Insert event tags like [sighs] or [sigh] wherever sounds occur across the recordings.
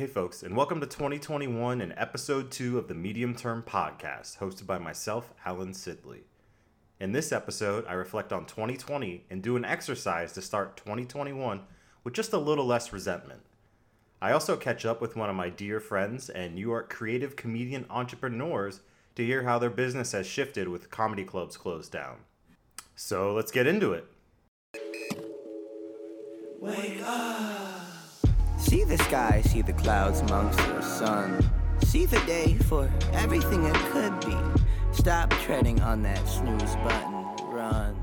Hey, folks, and welcome to 2021 and episode two of the Medium Term Podcast, hosted by myself, Alan Sidley. In this episode, I reflect on 2020 and do an exercise to start 2021 with just a little less resentment. I also catch up with one of my dear friends and New York creative comedian entrepreneurs to hear how their business has shifted with comedy clubs closed down. So let's get into it. Wake up. See the sky, see the clouds amongst the sun. See the day for everything it could be. Stop treading on that snooze button. Run.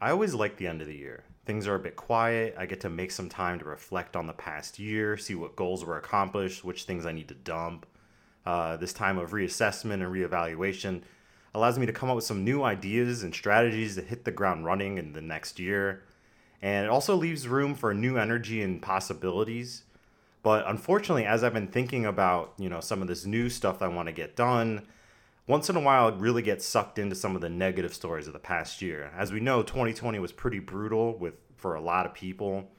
I always like the end of the year. Things are a bit quiet. I get to make some time to reflect on the past year, see what goals were accomplished, which things I need to dump. Uh, this time of reassessment and reevaluation allows me to come up with some new ideas and strategies to hit the ground running in the next year and it also leaves room for new energy and possibilities. But unfortunately, as I've been thinking about, you know, some of this new stuff I want to get done, once in a while it really gets sucked into some of the negative stories of the past year. As we know, 2020 was pretty brutal with for a lot of people.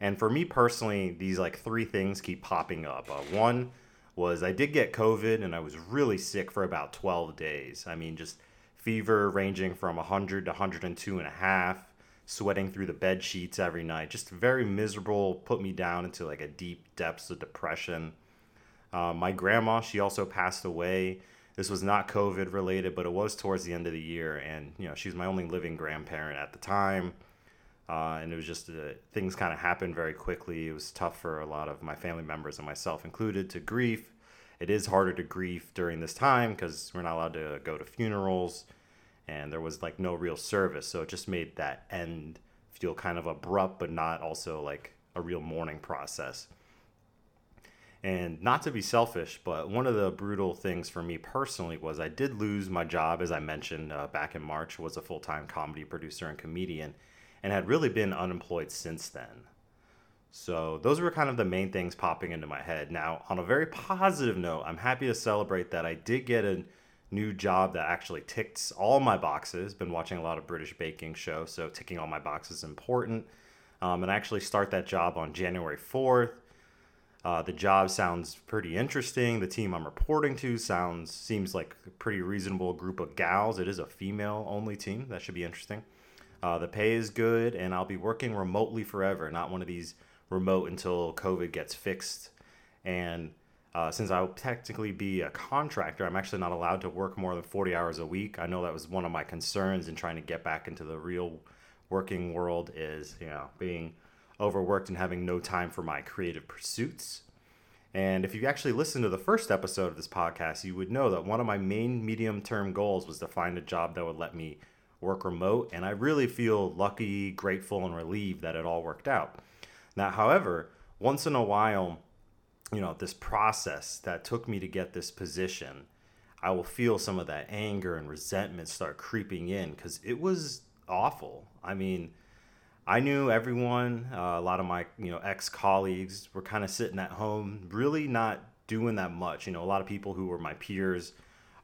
And for me personally, these like three things keep popping up. Uh, one was I did get COVID and I was really sick for about 12 days. I mean, just fever ranging from 100 to 102 and a half sweating through the bed sheets every night. Just very miserable, put me down into like a deep depths of depression. Uh, my grandma, she also passed away. This was not COVID related, but it was towards the end of the year, and you know she was my only living grandparent at the time, uh, and it was just uh, things kind of happened very quickly. It was tough for a lot of my family members and myself included to grieve. It is harder to grieve during this time because we're not allowed to go to funerals and there was like no real service. So it just made that end feel kind of abrupt but not also like a real mourning process. And not to be selfish but one of the brutal things for me personally was i did lose my job as i mentioned uh, back in march was a full-time comedy producer and comedian and had really been unemployed since then. So those were kind of the main things popping into my head. Now on a very positive note i'm happy to celebrate that i did get a new job that actually ticks all my boxes. Been watching a lot of British baking show, so ticking all my boxes is important. Um, and I actually start that job on January 4th. Uh, the job sounds pretty interesting. The team I'm reporting to sounds seems like a pretty reasonable group of gals. It is a female only team. That should be interesting. Uh, the pay is good, and I'll be working remotely forever. Not one of these remote until COVID gets fixed. And uh, since I'll technically be a contractor, I'm actually not allowed to work more than 40 hours a week. I know that was one of my concerns in trying to get back into the real working world is, you know, being overworked and having no time for my creative pursuits. And if you actually listened to the first episode of this podcast, you would know that one of my main medium term goals was to find a job that would let me work remote. And I really feel lucky, grateful, and relieved that it all worked out. Now, however, once in a while, you know this process that took me to get this position i will feel some of that anger and resentment start creeping in because it was awful. I mean i knew everyone uh, a lot of my you know ex-colleagues were kind of sitting at home really not doing that much. You know a lot of people who were my peers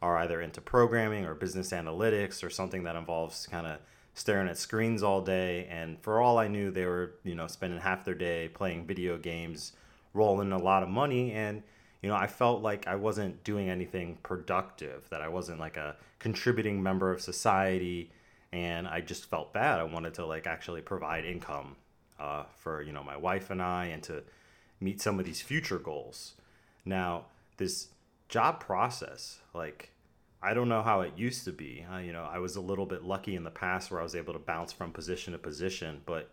are either into programming or business analytics or something that involves kind of staring at screens all day. And for all i knew they were you know spending half their day playing video games rolling a lot of money. And you know i felt like i wasn't doing anything productive that i wasn't like a contributing member of society. And i just felt bad. I wanted to like actually provide income uh, for you know my wife and i and to meet some of these future goals. Now this job process like i don't know how it used to be. Uh, you know i was a little bit lucky in the past where i was able to bounce from position to position but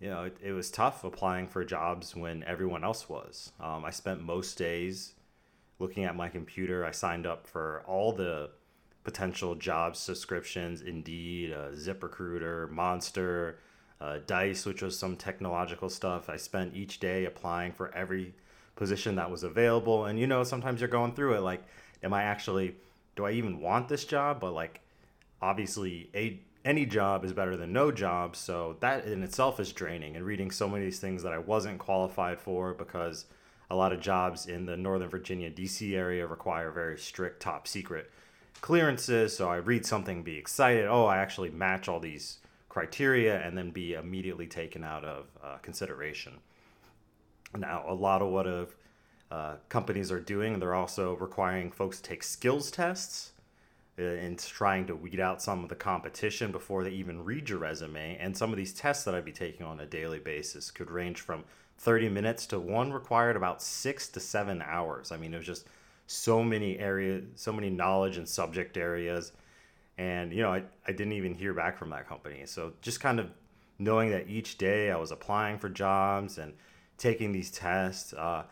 you know, it, it was tough applying for jobs when everyone else was. Um, I spent most days looking at my computer. I signed up for all the potential job subscriptions Indeed, uh, ZipRecruiter, Monster, uh, Dice, which was some technological stuff. I spent each day applying for every position that was available. And, you know, sometimes you're going through it like, am I actually, do I even want this job? But, like, obviously, a any job is better than no job. So that in itself is draining. And reading so many of these things that I wasn't qualified for because a lot of jobs in the Northern Virginia, DC area require very strict top secret clearances. So I read something, be excited. Oh, I actually match all these criteria and then be immediately taken out of uh, consideration. Now, a lot of what of uh, companies are doing, they're also requiring folks to take skills tests and trying to weed out some of the competition before they even read your resume. And some of these tests that I'd be taking on a daily basis could range from 30 minutes to one required about six to seven hours. I mean, it was just so many areas, so many knowledge and subject areas. And, you know, I, I didn't even hear back from that company. So just kind of knowing that each day I was applying for jobs and taking these tests. Uh,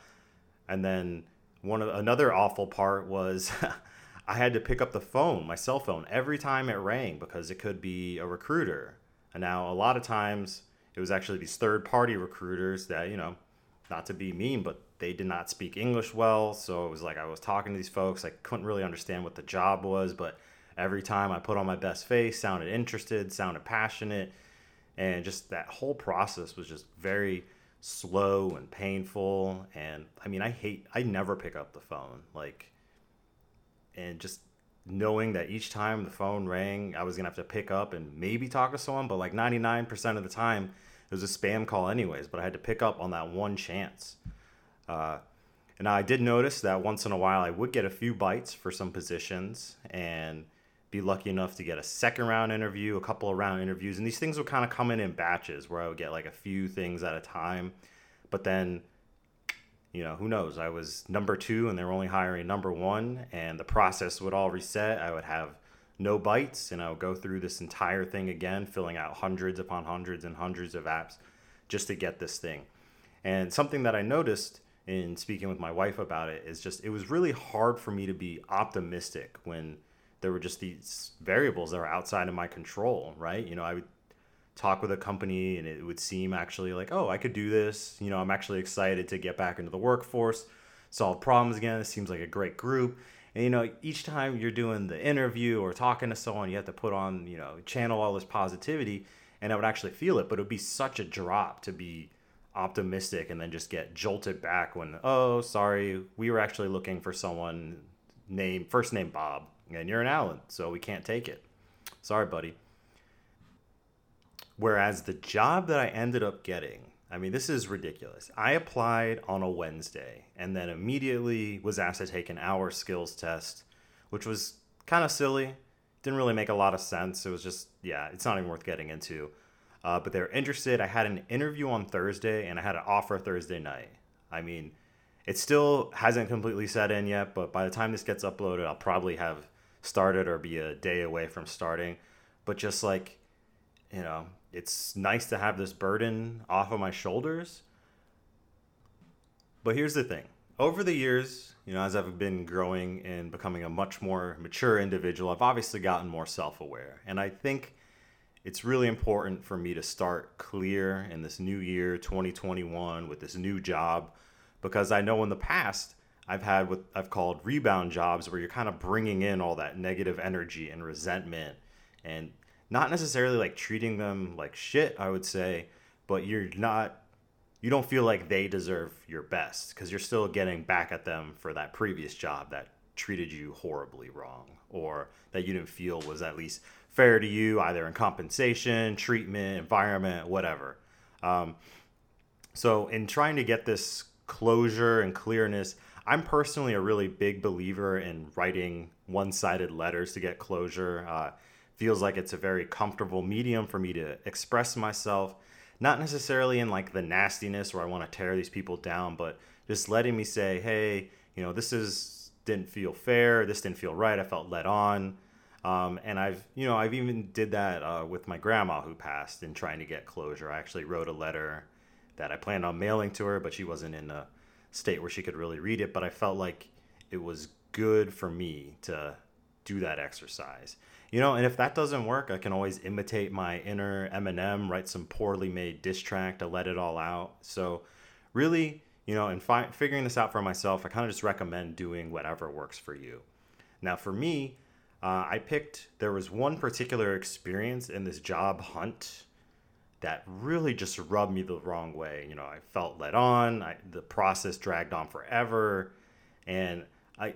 and then one of another awful part was [laughs] I had to pick up the phone, my cell phone, every time it rang because it could be a recruiter. And now a lot of times it was actually these third party recruiters that, you know, not to be mean, but they did not speak English well. So it was like I was talking to these folks, I couldn't really understand what the job was, but every time I put on my best face, sounded interested, sounded passionate, and just that whole process was just very slow and painful. And I mean, I hate, I never pick up the phone. Like, and just knowing that each time the phone rang, I was gonna have to pick up and maybe talk to someone, but like 99% of the time, it was a spam call anyways. But I had to pick up on that one chance. Uh, and I did notice that once in a while I would get a few bites for some positions and be lucky enough to get a second round interview, a couple of round interviews, and these things would kind of come in in batches where I would get like a few things at a time. But then you know, who knows? I was number two and they were only hiring number one, and the process would all reset. I would have no bites, and I would go through this entire thing again, filling out hundreds upon hundreds and hundreds of apps just to get this thing. And something that I noticed in speaking with my wife about it is just it was really hard for me to be optimistic when there were just these variables that were outside of my control, right? You know, I would talk with a company and it would seem actually like, oh, I could do this. You know, I'm actually excited to get back into the workforce, solve problems again. It seems like a great group. And you know, each time you're doing the interview or talking to someone, you have to put on, you know, channel all this positivity and I would actually feel it, but it would be such a drop to be optimistic and then just get jolted back when, oh, sorry, we were actually looking for someone named first name Bob and you're an Alan, so we can't take it. Sorry, buddy. Whereas the job that I ended up getting, I mean, this is ridiculous. I applied on a Wednesday and then immediately was asked to take an hour skills test, which was kind of silly. Didn't really make a lot of sense. It was just, yeah, it's not even worth getting into. Uh, but they were interested. I had an interview on Thursday and I had an offer Thursday night. I mean, it still hasn't completely set in yet, but by the time this gets uploaded, I'll probably have started or be a day away from starting. But just like, you know, it's nice to have this burden off of my shoulders. But here's the thing over the years, you know, as I've been growing and becoming a much more mature individual, I've obviously gotten more self aware. And I think it's really important for me to start clear in this new year, 2021, with this new job, because I know in the past, I've had what I've called rebound jobs where you're kind of bringing in all that negative energy and resentment and not necessarily like treating them like shit, I would say, but you're not you don't feel like they deserve your best because you're still getting back at them for that previous job that treated you horribly wrong or that you didn't feel was at least fair to you either in compensation treatment environment whatever. Um, so in trying to get this closure and clearness i'm personally a really big believer in writing one-sided letters to get closure. Uh, feels like it's a very comfortable medium for me to express myself not necessarily in like the nastiness where i want to tear these people down but just letting me say hey you know this is didn't feel fair this didn't feel right i felt let on. Um, and i've you know i've even did that uh, with my grandma who passed and trying to get closure. I actually wrote a letter that i planned on mailing to her but she wasn't in a state where she could really read it but i felt like it was good for me to do that exercise you know, and if that doesn't work, I can always imitate my inner Eminem, write some poorly made diss track to let it all out. So, really, you know, in fi- figuring this out for myself, I kind of just recommend doing whatever works for you. Now, for me, uh, I picked, there was one particular experience in this job hunt that really just rubbed me the wrong way. You know, I felt led on, I, the process dragged on forever, and I,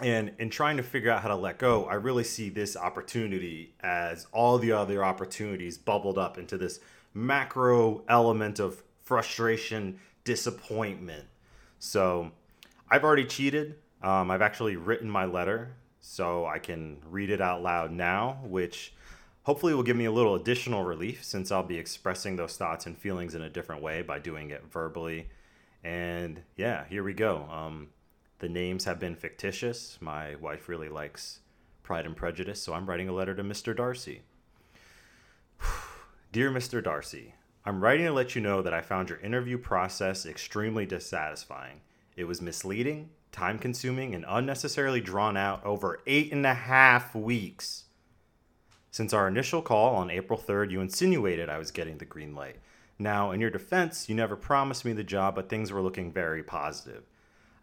And in trying to figure out how to let go, I really see this opportunity as all the other opportunities bubbled up into this macro element of frustration, disappointment. So I've already cheated. Um, I've actually written my letter so I can read it out loud now, which hopefully will give me a little additional relief since I'll be expressing those thoughts and feelings in a different way by doing it verbally. And yeah, here we go. Um, the names have been fictitious. My wife really likes Pride and Prejudice, so I'm writing a letter to Mr. Darcy. [sighs] Dear Mr. Darcy, I'm writing to let you know that I found your interview process extremely dissatisfying. It was misleading, time consuming, and unnecessarily drawn out over eight and a half weeks. Since our initial call on April 3rd, you insinuated I was getting the green light. Now, in your defense, you never promised me the job, but things were looking very positive.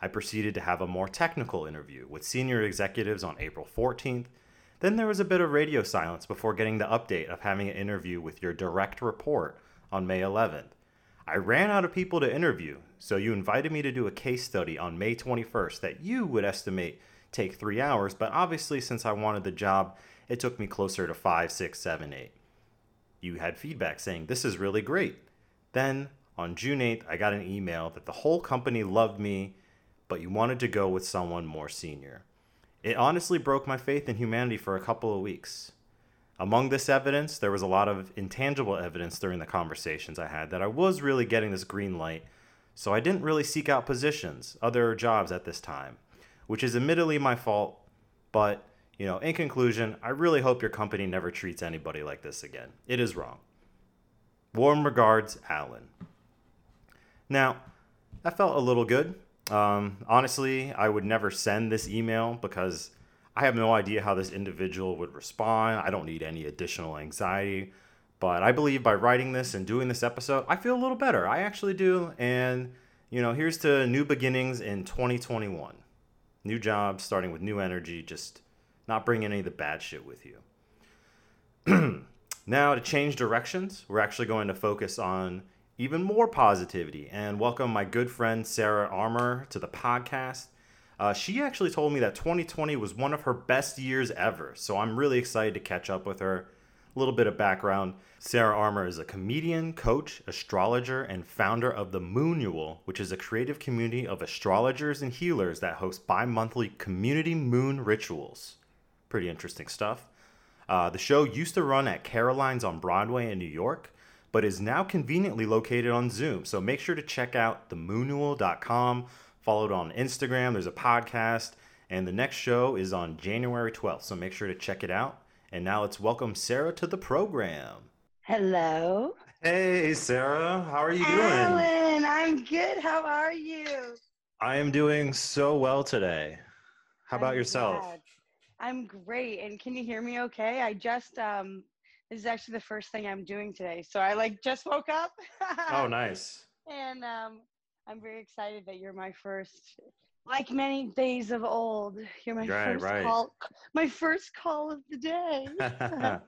I proceeded to have a more technical interview with senior executives on April 14th. Then there was a bit of radio silence before getting the update of having an interview with your direct report on May 11th. I ran out of people to interview, so you invited me to do a case study on May 21st that you would estimate take three hours, but obviously, since I wanted the job, it took me closer to five, six, seven, eight. You had feedback saying, This is really great. Then, on June 8th, I got an email that the whole company loved me but you wanted to go with someone more senior. It honestly broke my faith in humanity for a couple of weeks. Among this evidence, there was a lot of intangible evidence during the conversations I had that I was really getting this green light, so I didn't really seek out positions, other jobs at this time, which is admittedly my fault, but, you know, in conclusion, I really hope your company never treats anybody like this again. It is wrong. Warm regards, Alan. Now, that felt a little good. Um, honestly, I would never send this email because I have no idea how this individual would respond. I don't need any additional anxiety. But I believe by writing this and doing this episode, I feel a little better. I actually do. And, you know, here's to new beginnings in 2021. New jobs, starting with new energy, just not bringing any of the bad shit with you. [clears throat] now, to change directions, we're actually going to focus on even more positivity and welcome my good friend Sarah Armour to the podcast. Uh, she actually told me that 2020 was one of her best years ever, so I'm really excited to catch up with her. A little bit of background Sarah Armour is a comedian, coach, astrologer, and founder of the Moonual, which is a creative community of astrologers and healers that host bi monthly community moon rituals. Pretty interesting stuff. Uh, the show used to run at Caroline's on Broadway in New York but is now conveniently located on Zoom. So make sure to check out themoonual.com. Follow it on Instagram. There's a podcast. And the next show is on January 12th. So make sure to check it out. And now let's welcome Sarah to the program. Hello. Hey, Sarah. How are you doing? Alan, I'm good. How are you? I am doing so well today. How about I'm yourself? Glad. I'm great. And can you hear me okay? I just um this is actually the first thing I'm doing today. So I like just woke up. oh, [laughs] nice. And um, I'm very excited that you're my first, like many days of old, you're my right, first right. call, my first call of the day. [laughs]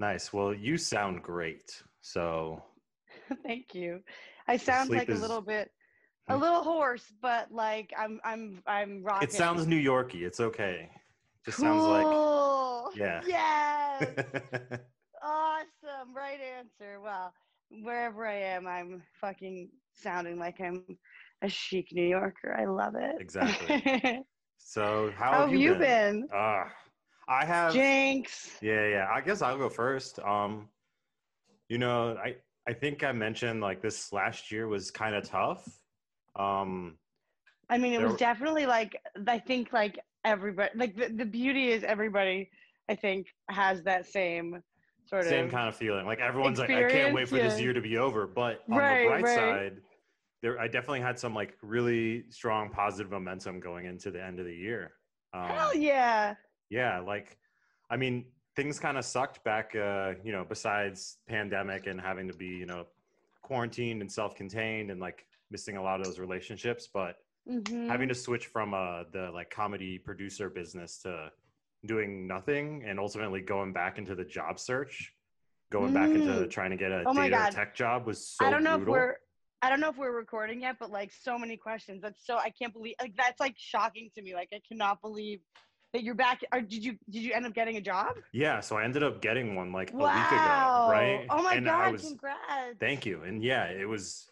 nice. Well, you sound great. So [laughs] thank you. I sound like is... a little bit, a hmm? little hoarse, but like I'm, I'm, I'm rocking. It sounds New Yorky. It's okay. Just cool. sounds like yeah. Yes. Awesome. Right answer. Well, wherever I am, I'm fucking sounding like I'm a chic New Yorker. I love it. Exactly. [laughs] so how, how have, you, been? been? Uh, I have Jinx. Yeah, yeah. I guess I'll go first. Um, you know, I I think I mentioned like this last year was kind of tough. Um, I mean, it was definitely like I think like everybody like the, the beauty is everybody I think has that same sort same of kind of feeling. Like everyone's like, I can't wait for yeah. this year to be over. But on right, the bright right. side, there I definitely had some like really strong positive momentum going into the end of the year. Um, Hell yeah. Yeah, like I mean, things kind of sucked back uh, you know, besides pandemic and having to be, you know, quarantined and self-contained and like missing a lot of those relationships, but mm-hmm. having to switch from uh the like comedy producer business to doing nothing and ultimately going back into the job search, going mm. back into mm. trying to get a oh data tech job was so I don't know brutal. if we're I don't know if we're recording yet, but like so many questions. That's so I can't believe like that's like shocking to me. Like I cannot believe that you're back. Or did you did you end up getting a job? Yeah, so I ended up getting one like wow. a week ago, right? Oh my and god! Was, congrats. Thank you. And yeah, it was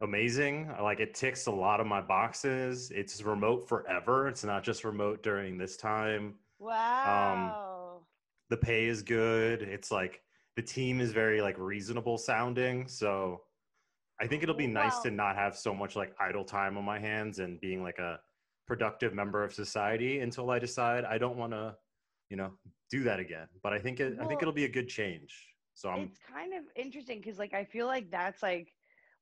amazing. Like it ticks a lot of my boxes. It's remote forever. It's not just remote during this time. Wow. Um, the pay is good. It's like the team is very like reasonable sounding. So I think it'll be nice to not have so much like idle time on my hands and being like a productive member of society until I decide I don't want to, you know, do that again. But I think it, well, I think it'll be a good change. So I'm, it's kind of interesting because like I feel like that's like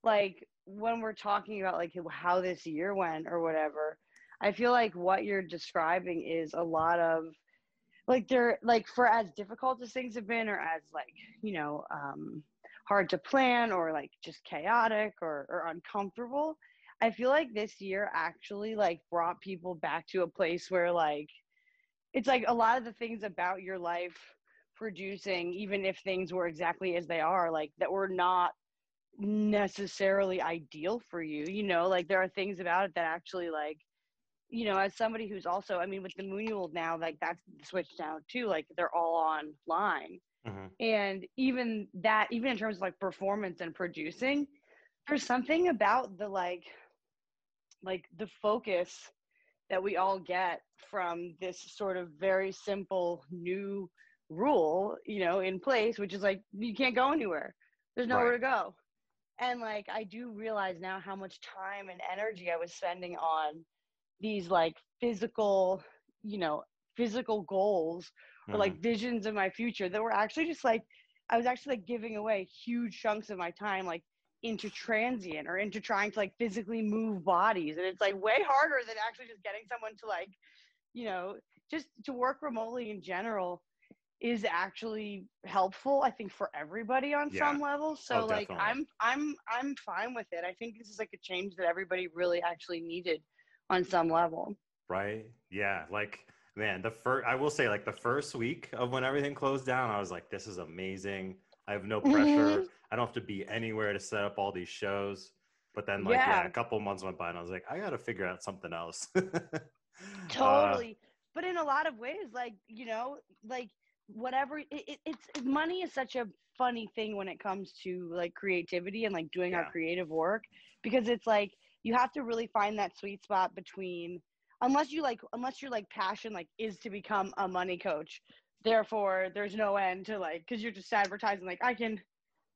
like when we're talking about like how this year went or whatever. I feel like what you're describing is a lot of like they're like for as difficult as things have been or as like you know um hard to plan or like just chaotic or, or uncomfortable i feel like this year actually like brought people back to a place where like it's like a lot of the things about your life producing even if things were exactly as they are like that were not necessarily ideal for you you know like there are things about it that actually like you know, as somebody who's also, I mean, with the Moonual now, like that's switched now too. Like they're all online, mm-hmm. and even that, even in terms of like performance and producing, there's something about the like, like the focus that we all get from this sort of very simple new rule, you know, in place, which is like you can't go anywhere. There's nowhere right. to go. And like I do realize now how much time and energy I was spending on these like physical, you know, physical goals or mm-hmm. like visions of my future that were actually just like I was actually like giving away huge chunks of my time like into transient or into trying to like physically move bodies and it's like way harder than actually just getting someone to like you know just to work remotely in general is actually helpful i think for everybody on yeah. some level so oh, like i'm i'm i'm fine with it i think this is like a change that everybody really actually needed on some level. Right. Yeah. Like, man, the first, I will say, like, the first week of when everything closed down, I was like, this is amazing. I have no pressure. Mm-hmm. I don't have to be anywhere to set up all these shows. But then, like, yeah, yeah a couple months went by, and I was like, I got to figure out something else. [laughs] totally. Uh, but in a lot of ways, like, you know, like, whatever it, it, it's money is such a funny thing when it comes to like creativity and like doing yeah. our creative work because it's like you have to really find that sweet spot between unless you like unless your like passion like is to become a money coach therefore there's no end to like because you're just advertising like i can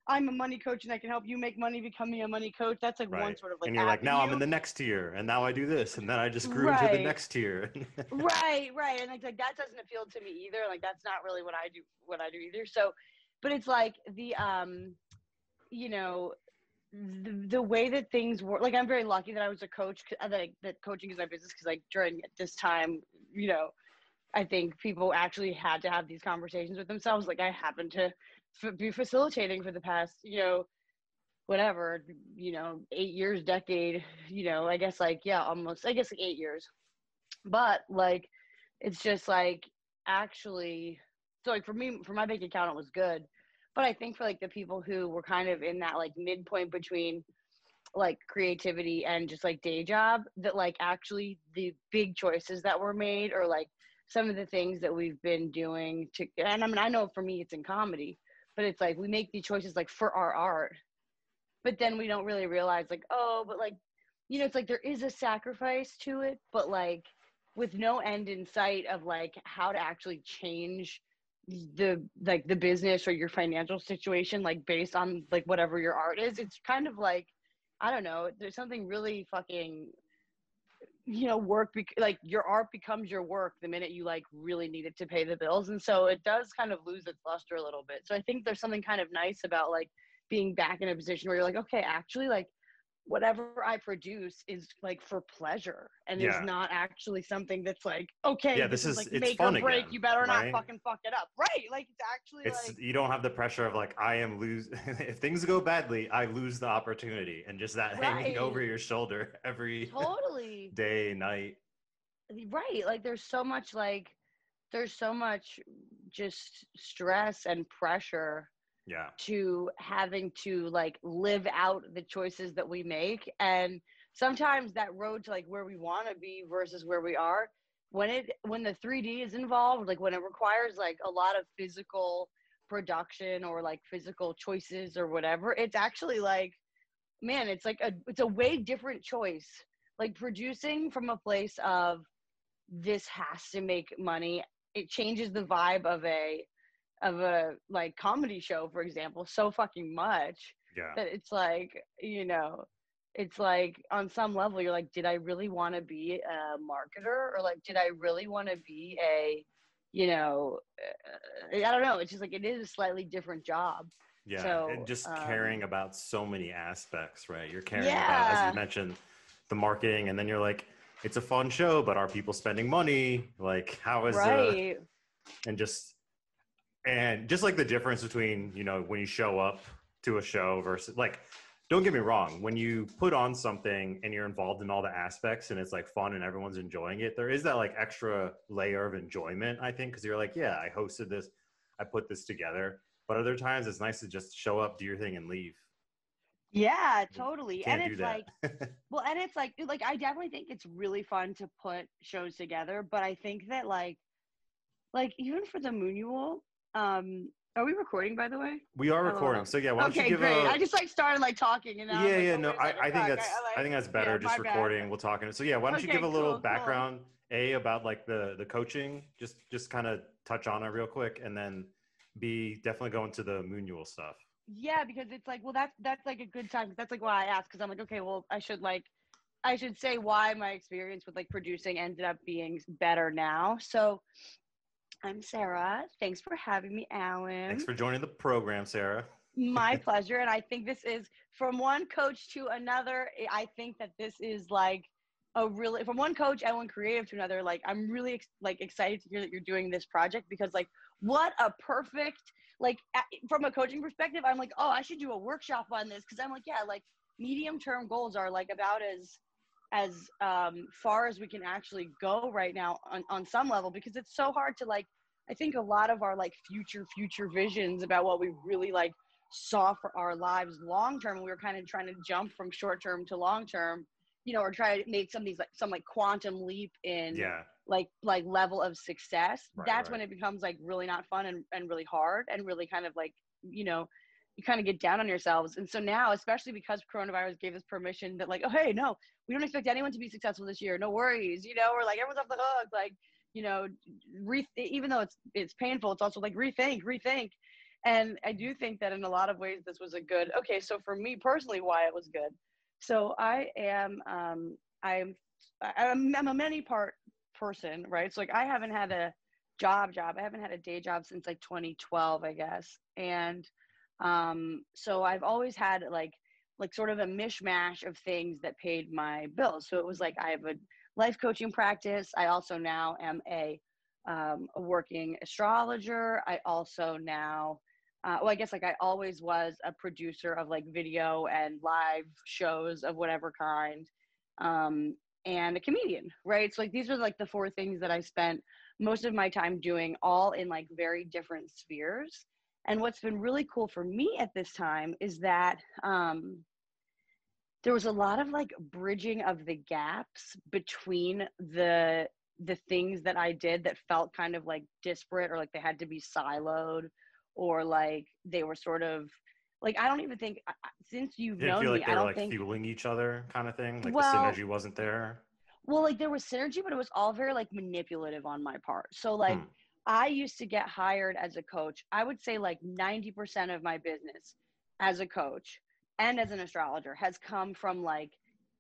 i'm a money coach and i can help you make money becoming a money coach that's like right. one sort of like and you're like now i'm in the next tier and now i do this and then i just grew right. into the next tier [laughs] right right and like, like that doesn't appeal to me either like that's not really what i do what i do either so but it's like the um you know the, the way that things work like i'm very lucky that i was a coach that, that coaching is my business because like during this time you know i think people actually had to have these conversations with themselves. Like i happened to f- be facilitating for the past you know whatever you know eight years decade you know i guess like yeah almost i guess like eight years. But like it's just like actually so like for me for my bank account it was good but I think for like the people who were kind of in that like midpoint between like creativity and just like day job, that like actually the big choices that were made or like some of the things that we've been doing to, and I mean, I know for me it's in comedy, but it's like we make these choices like for our art, but then we don't really realize like, oh, but like, you know, it's like there is a sacrifice to it, but like with no end in sight of like how to actually change the like the business or your financial situation like based on like whatever your art is it's kind of like i don't know there's something really fucking you know work bec- like your art becomes your work the minute you like really need it to pay the bills and so it does kind of lose its luster a little bit. So i think there's something kind of nice about like being back in a position where you're like okay actually like whatever I produce is like for pleasure and yeah. is not actually something that's like, okay, yeah, this, this is, is like make or break. Again, you better right? not fucking fuck it up. Right. Like it's actually it's, like, you don't have the pressure of like, I am lose. [laughs] if things go badly, I lose the opportunity and just that right. hanging over your shoulder [laughs] every totally [laughs] day, night. Right. Like there's so much like, there's so much just stress and pressure Yeah. to having to like live out the choices that we make and sometimes that road to like where we want to be versus where we are when it when the 3d is involved like when it requires like a lot of physical production or like physical choices or whatever it's actually like man it's like a it's a way different choice like producing from a place of this has to make money it changes the vibe of a of a like comedy show for example so fucking much Yeah. that it's like you know it's like on some level you're like did i really want to be a marketer or like did i really want to be a you know uh, i don't know it's just like it is a slightly different job Yeah. So, and just um, caring about so many aspects, right? You're caring about, as you mentioned, the marketing, and then you're like, it's a fun show, but are people spending money? Like, how is uh, right and just and just like the difference between you know when you show up to a show versus like don't get me wrong when you put on something and you're involved in all the aspects and it's like fun and everyone's enjoying it there is that like extra layer of enjoyment i think because you're like yeah i hosted this i put this together. But other times it's nice to just show up do your thing and leave. Yeah totally. and it's like Well, and it's like like I definitely think it's really fun to put shows together, but I think that like like even for the Moonual, um are we recording by the way? we are Oh, recording so yeah why don't okay, you give great. a I just like started like talking and now yeah like, yeah oh, no wait a I, second, I think that's like- I think that's better yeah, just my bad. recording we'll talk in it so yeah why don't you give a little cool, cool. background a about like the the coaching just just kind of touch on it real quick and then b definitely go into the Moonual stuff Yeah, because it's like, well, that's that's like a good time. That's like why I asked because I'm like, okay, well, I should like, I should say why my experience with like producing ended up being better now. So, I'm Sarah. Thanks for having me, Alan. thanks for joining the program sarah my [laughs] pleasure and i think this is from one coach to another i think that this is like a really from one coach and one creative to another like i'm really ex- like excited to hear that you're doing this project because like what a perfect like from a coaching perspective i'm like oh i should do a workshop on this because i'm like yeah like medium term goals are like about as as um, far as we can actually go right now on, on some level because it's so hard to like i think a lot of our like future future visions about what we really like saw for our lives long term we were kind of trying to jump from short term to long term you know or try to make some of these like some like quantum leap in yeah like like level of success Right, that's right. when it becomes like really not fun and, and really hard and really kind of like you know you kind of get down on yourselves. And so now especially because coronavirus gave us permission that like oh hey no we don't expect anyone to be successful this year. No worries you know we're like everyone's off the hook like you know re- even though it's it's painful it's also like rethink rethink. And i do think that in a lot of ways this was a good okay so for me personally why it was good. So i am um i'm i'm, I'm a many part person right? So like i haven't had a job job i haven't had a day job since like 2012 i guess. And um so i've always had like like sort of a mishmash of things that paid my bills. So it was like i have a life coaching practice. I also now am a um, a working astrologer. I also now uh, well i guess like i always was a producer of like video and live shows of whatever kind um, and a comedian right? So like these are like the four things that i spent most of my time doing all in like very different spheres and what's been really cool for me at this time is that um, there was a lot of like bridging of the gaps between the the things that I did that felt kind of like disparate or like they had to be siloed or like they were sort of like I don't even think I- I- since you've didn't known feel me like I they were don't like think fueling each other kind of thing? Like Well- the synergy wasn't there? Well like there was synergy but it was all very like manipulative on my part. So like Hmm. I used to get hired as a coach. I would say like 90% of my business as a coach and as an astrologer has come from like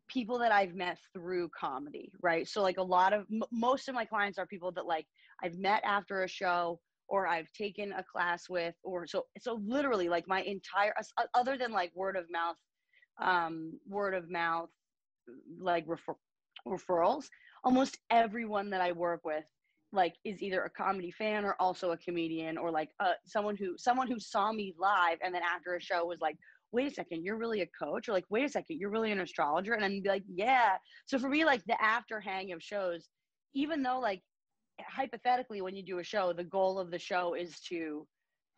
people that I've met through comedy, right? So like a lot of m- most of my clients are people that like I've met after a show or I've taken a class with or so so literally like my entire other than like word of mouth um word of mouth like refer- referrals, almost everyone that I work with like is either a comedy fan or also a comedian or like uh, someone who someone who saw me live and then after a show was like wait a second you're really a coach or like wait a second you're really an astrologer and then be like yeah so for me like the after hang of shows even though like hypothetically when you do a show the goal of the show is to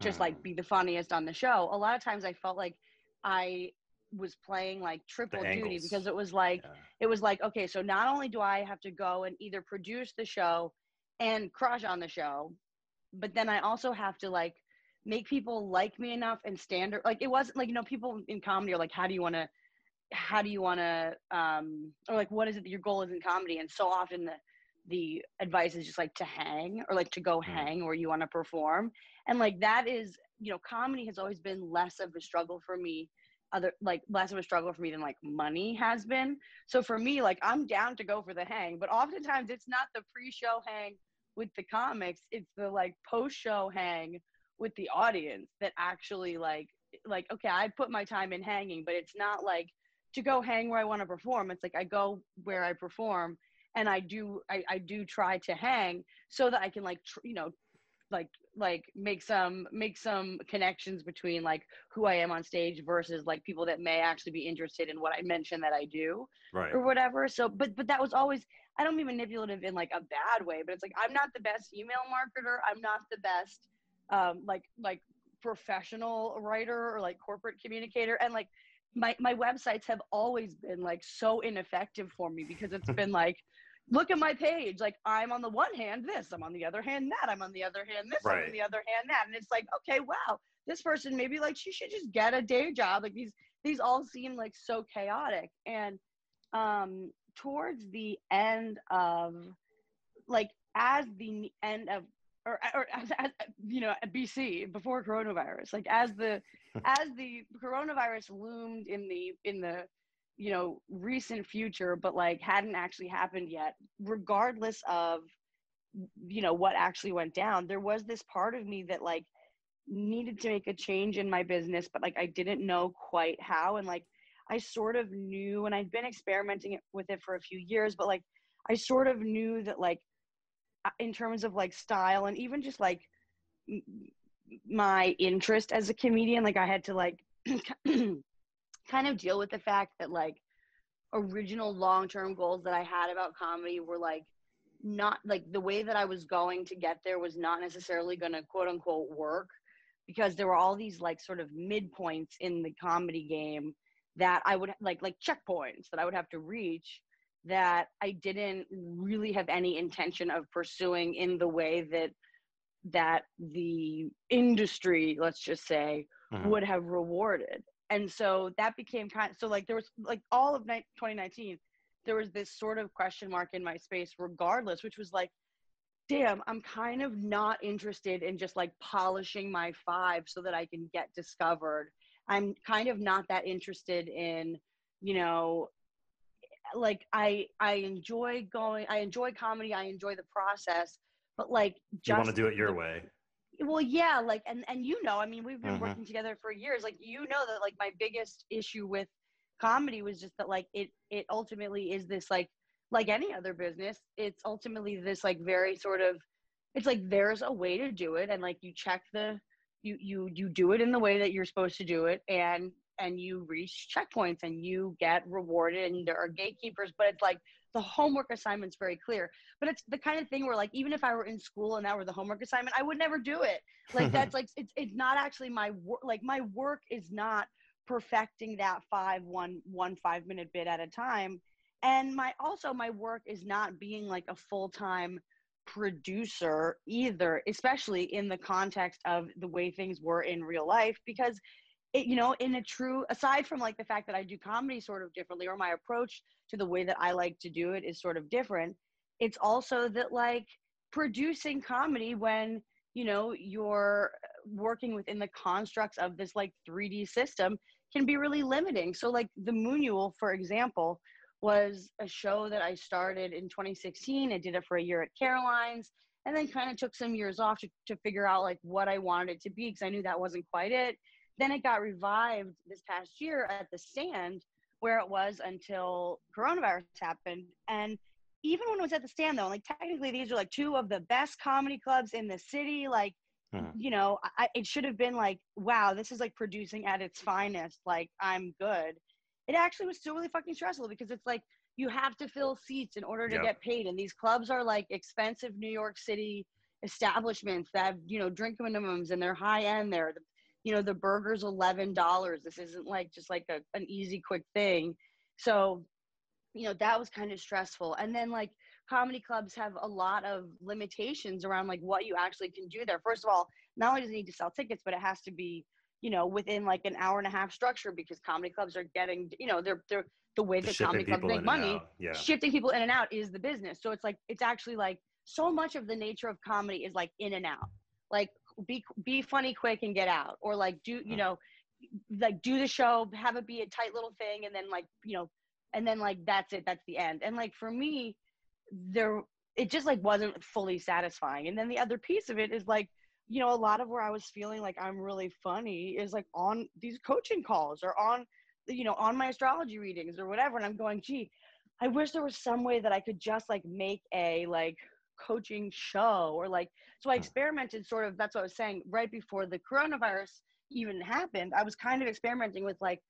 just like Hmm. be the funniest on the show. A lot of times I felt like I was playing like triple duty because it was like Yeah. it was like okay so not only do i have to go and either produce the show and crush on the show. But then i also have to like make people like me enough and standard like it wasn't like you know people in comedy are like how do you want to how do you want to um or like what is it that your goal is in comedy? And so often the the advice is just like to hang or like to go Mm. hang where you want to perform. And like that is you know comedy has always been less of a struggle for me other like less of a struggle for me than like money has been. So for me like i'm down to go for the hang but oftentimes it's not the pre-show hang with the comics it's the like post-show hang with the audience that actually like like okay i put my time in hanging but it's not like to go hang where i want to perform. It's like i go where i perform and i do i, I do try to hang so that i can like tr- you know like like make some make some connections between like who i am on stage versus like people that may actually be interested in what i mentioned that i do Right. or whatever. So, but but that was always I don't mean manipulative in like a bad way, but it's like I'm not the best email marketer. I'm not the best um, like like professional writer or like corporate communicator, and like my my websites have always been like so ineffective for me because it's [laughs] been like. Look at my page. Like I'm on the one hand this, I'm on the other hand that, I'm on the other hand this, I'm on the other hand that, and it's like, okay, wow, this person maybe like she should just get a day job. Like these these all seem like so chaotic, and um towards the end of like as the end of or, or as, as you know bc before coronavirus like as the [laughs] as the coronavirus loomed in the in the you know recent future but like hadn't actually happened yet regardless of you know what actually went down there was this part of me that like needed to make a change in my business but like i didn't know quite how and like I sort of knew, and I'd been experimenting it- with it for a few years, but like I sort of knew that like in terms of like style and even just like my interest as a comedian, like I had to like [clears throat] kind of deal with the fact that like original long-term goals that I had about comedy were like not like the way that I was going to get there was not necessarily going to quote unquote work because there were all these like sort of midpoints in the comedy game that I would like like checkpoints that I would have to reach that I didn't really have any intention of pursuing in the way that that the industry, let's just say, Mhm. would have rewarded. And so that became kind of, so like there was like all of ni- 2019 there was this sort of question mark in my space regardless which was like damn i'm kind of not interested in just like polishing my five so that i can get discovered i'm kind of not that interested in you know like i i enjoy going i enjoy comedy i enjoy the process but like you want to do it your way. Well yeah like and and you know i mean we've been Mhm. working together for years like you know that like my biggest issue with comedy was just that like it it ultimately is this like like any other business it's ultimately this like very sort of it's like there's a way to do it and like you check the you you you do it in the way that you're supposed to do it and and you reach checkpoints and you get rewarded and there are gatekeepers but it's like the homework assignment's very clear. But it's the kind of thing where like even if i were in school and that were the homework assignment i would never do it. Like that's [laughs] like it's it's not actually my work like my work is not perfecting that five one one five minute bit at a time. And my also my work is not being like a full-time producer either especially in the context of the way things were in real life because it, you know in a true aside from like the fact that i do comedy sort of differently or my approach to the way that i like to do it is sort of different it's also that like producing comedy when you know you're working within the constructs of this like 3d system can be really limiting. So like the moonual for example was a show that i started in 2016 i did it for a year at caroline's and then kind of took some years off to, to figure out like what i wanted it to be because i knew that wasn't quite it then it got revived this past year at the stand where it was until coronavirus happened. And even when it was at the stand though like technically these are like two of the best comedy clubs in the city. Like Mhm. you know I, it should have been like wow this is like producing at its finest. Like i'm good. It actually was still really fucking stressful because it's like you have to fill seats in order to Yep. get paid. And these clubs are like expensive new york city establishments that have you know drink minimums and they're high end there the, you know the burger's $11 this isn't like just like a, an easy quick thing. So you know that was kind of stressful. And then like comedy clubs have a lot of limitations around like what you actually can do there. First of all not only does it need to sell tickets but it has to be you know within like an hour and a half structure because comedy clubs are getting you know they're they're the way that comedy clubs make money yeah. shifting people in and out is the business. So it's like it's actually like so much of the nature of comedy is like in and out. Like be be funny quick and get out. Or like do you know like do the show have it be a tight little thing and then like you know and then like that's it that's the end. And like for me there it just like wasn't fully satisfying. And then the other piece of it is like you know a lot of where i was feeling like i'm really funny is like on these coaching calls or on you know on my astrology readings or whatever. And i'm going gee i wish there was some way that i could just like make a like coaching show or like so i experimented sort of that's what i was saying right before the coronavirus even happened i was kind of experimenting with like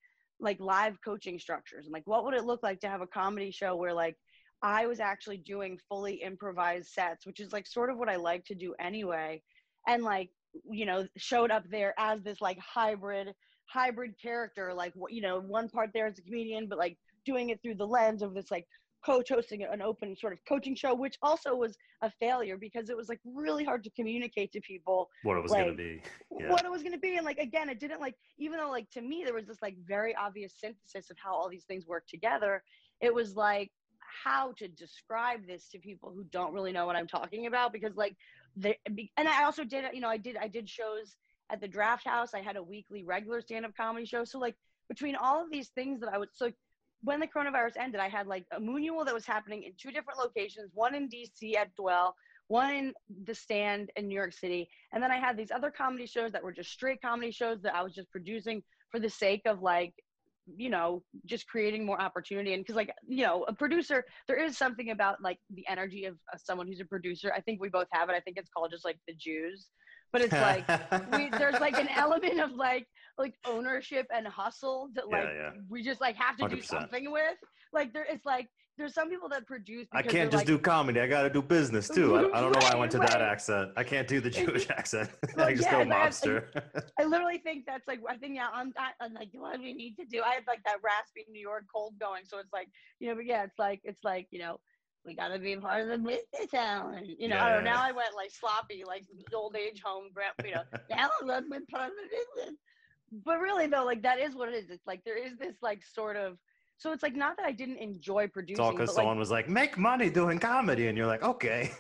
like live coaching structures and like what would it look like to have a comedy show where like i was actually doing fully improvised sets which is like sort of what i like to do anyway and like you know showed up there as this like hybrid hybrid character like you know one part there as a comedian but like doing it through the lens of this like coach hosting an open sort of coaching show which also was a failure because it was like really hard to communicate to people what it was like, going to be. Yeah. what it was going to be. And like again it didn't like even though like to me there was this like very obvious synthesis of how all these things work together it was like how to describe this to people who don't really know what i'm talking about because like they and i also did you know i did i did shows at the draft house. I had a weekly regular stand-up comedy show. So like between all of these things that i would so when the coronavirus ended, I had like a Moonual that was happening in two different locations, one in DC at Dwell, one in the stand in New York City. And then I had these other comedy shows that were just straight comedy shows that I was just producing for the sake of like, you know, just creating more opportunity. And because like, you know, a producer, there is something about like the energy of, of someone who's a producer. I think we both have it. I think it's called just like the Jews but it's like we, [laughs] there's like an element of like like ownership and hustle that like yeah, yeah. we just like have to 100%. do something with like there it's like there's some people that produce I can't just like, do comedy. I got to do business too. I, I [laughs] don't know why I went to that Right, accent. I can't do the [laughs] Jewish accent. Well, I just yeah, go and I have- mobster. I literally think that's like I think yeah I'm, I'm like what do we need to do I had like that raspy New York cold going so it's like you know but yeah it's like it's like you know we got to be part of the business town you know I don't know now I went like sloppy like old age home you know. [laughs] Now I'm part of the business but really though like that is what it is. It's like there is this like sort of so it's like not that I didn't enjoy It's producing all because but, like, someone was like, "Make money doing comedy," and you're like, "Okay."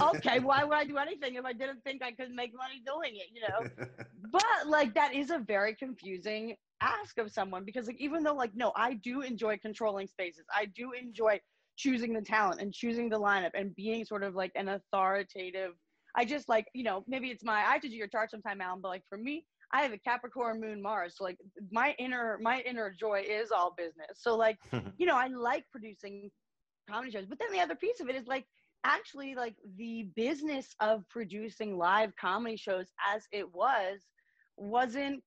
okay [laughs] why would I do anything if I didn't think I could make money doing it you know? [laughs] But like that is a very confusing ask of someone because like even though like no i do enjoy controlling spaces i do enjoy choosing the talent and choosing the lineup and being sort of like an authoritative i just like you know maybe it's my i have to do your chart sometime alan but like for me i have a capricorn moon mars so like my inner my inner joy is all business. So like [laughs] hmm. you know i like producing comedy shows but then the other piece of it is like actually like the business of producing live comedy shows as it was wasn't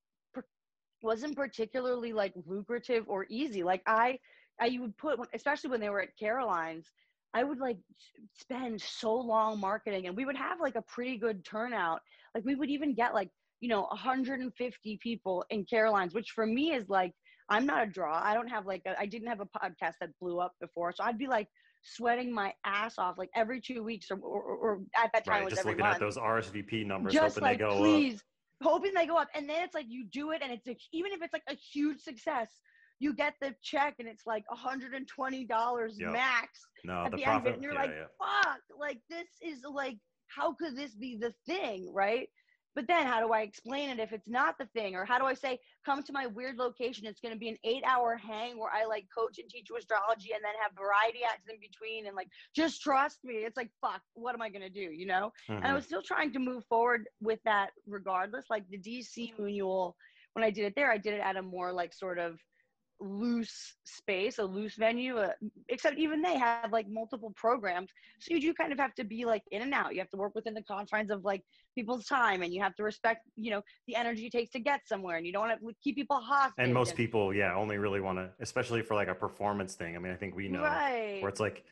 wasn't particularly like lucrative or easy. Like i i you would put especially when they were at caroline's i would like spend so long marketing and we would have like a pretty good turnout. Like we would even get like you know 150 people in caroline's which for me is like i'm not a draw. I don't have like a, i didn't have a podcast that blew up before so i'd be like sweating my ass off like every two weeks or, or, or at that time right, just looking month. at those RSVP numbers, just hoping like they go please hoping they go up and then it's like you do it and it's a, even if it's like a huge success you get the check and it's like $120 Yep. max. No, at the the, end of it and you're yeah, like yeah. fuck like this is like how could this be the thing right but then how do i explain it if it's not the thing or how do i say come to my weird location it's going to be an eight hour hang where i like coach and teach you astrology and then have variety acts in between and like just trust me it's like fuck what am i going to do you know and I Mhm. was still trying to move forward with that regardless. Like the DC Moonual, when I did it there, I did it at a more like sort of loose space, a loose venue, uh, except even they have like multiple programs. So you do kind of have to be like in and out. You have to work within the confines of like people's time and you have to respect, you know, the energy it takes to get somewhere and you don't want to keep people hostage. and most people, yeah, only really want to, especially for like a performance thing. I mean, I think we know right. where it's like,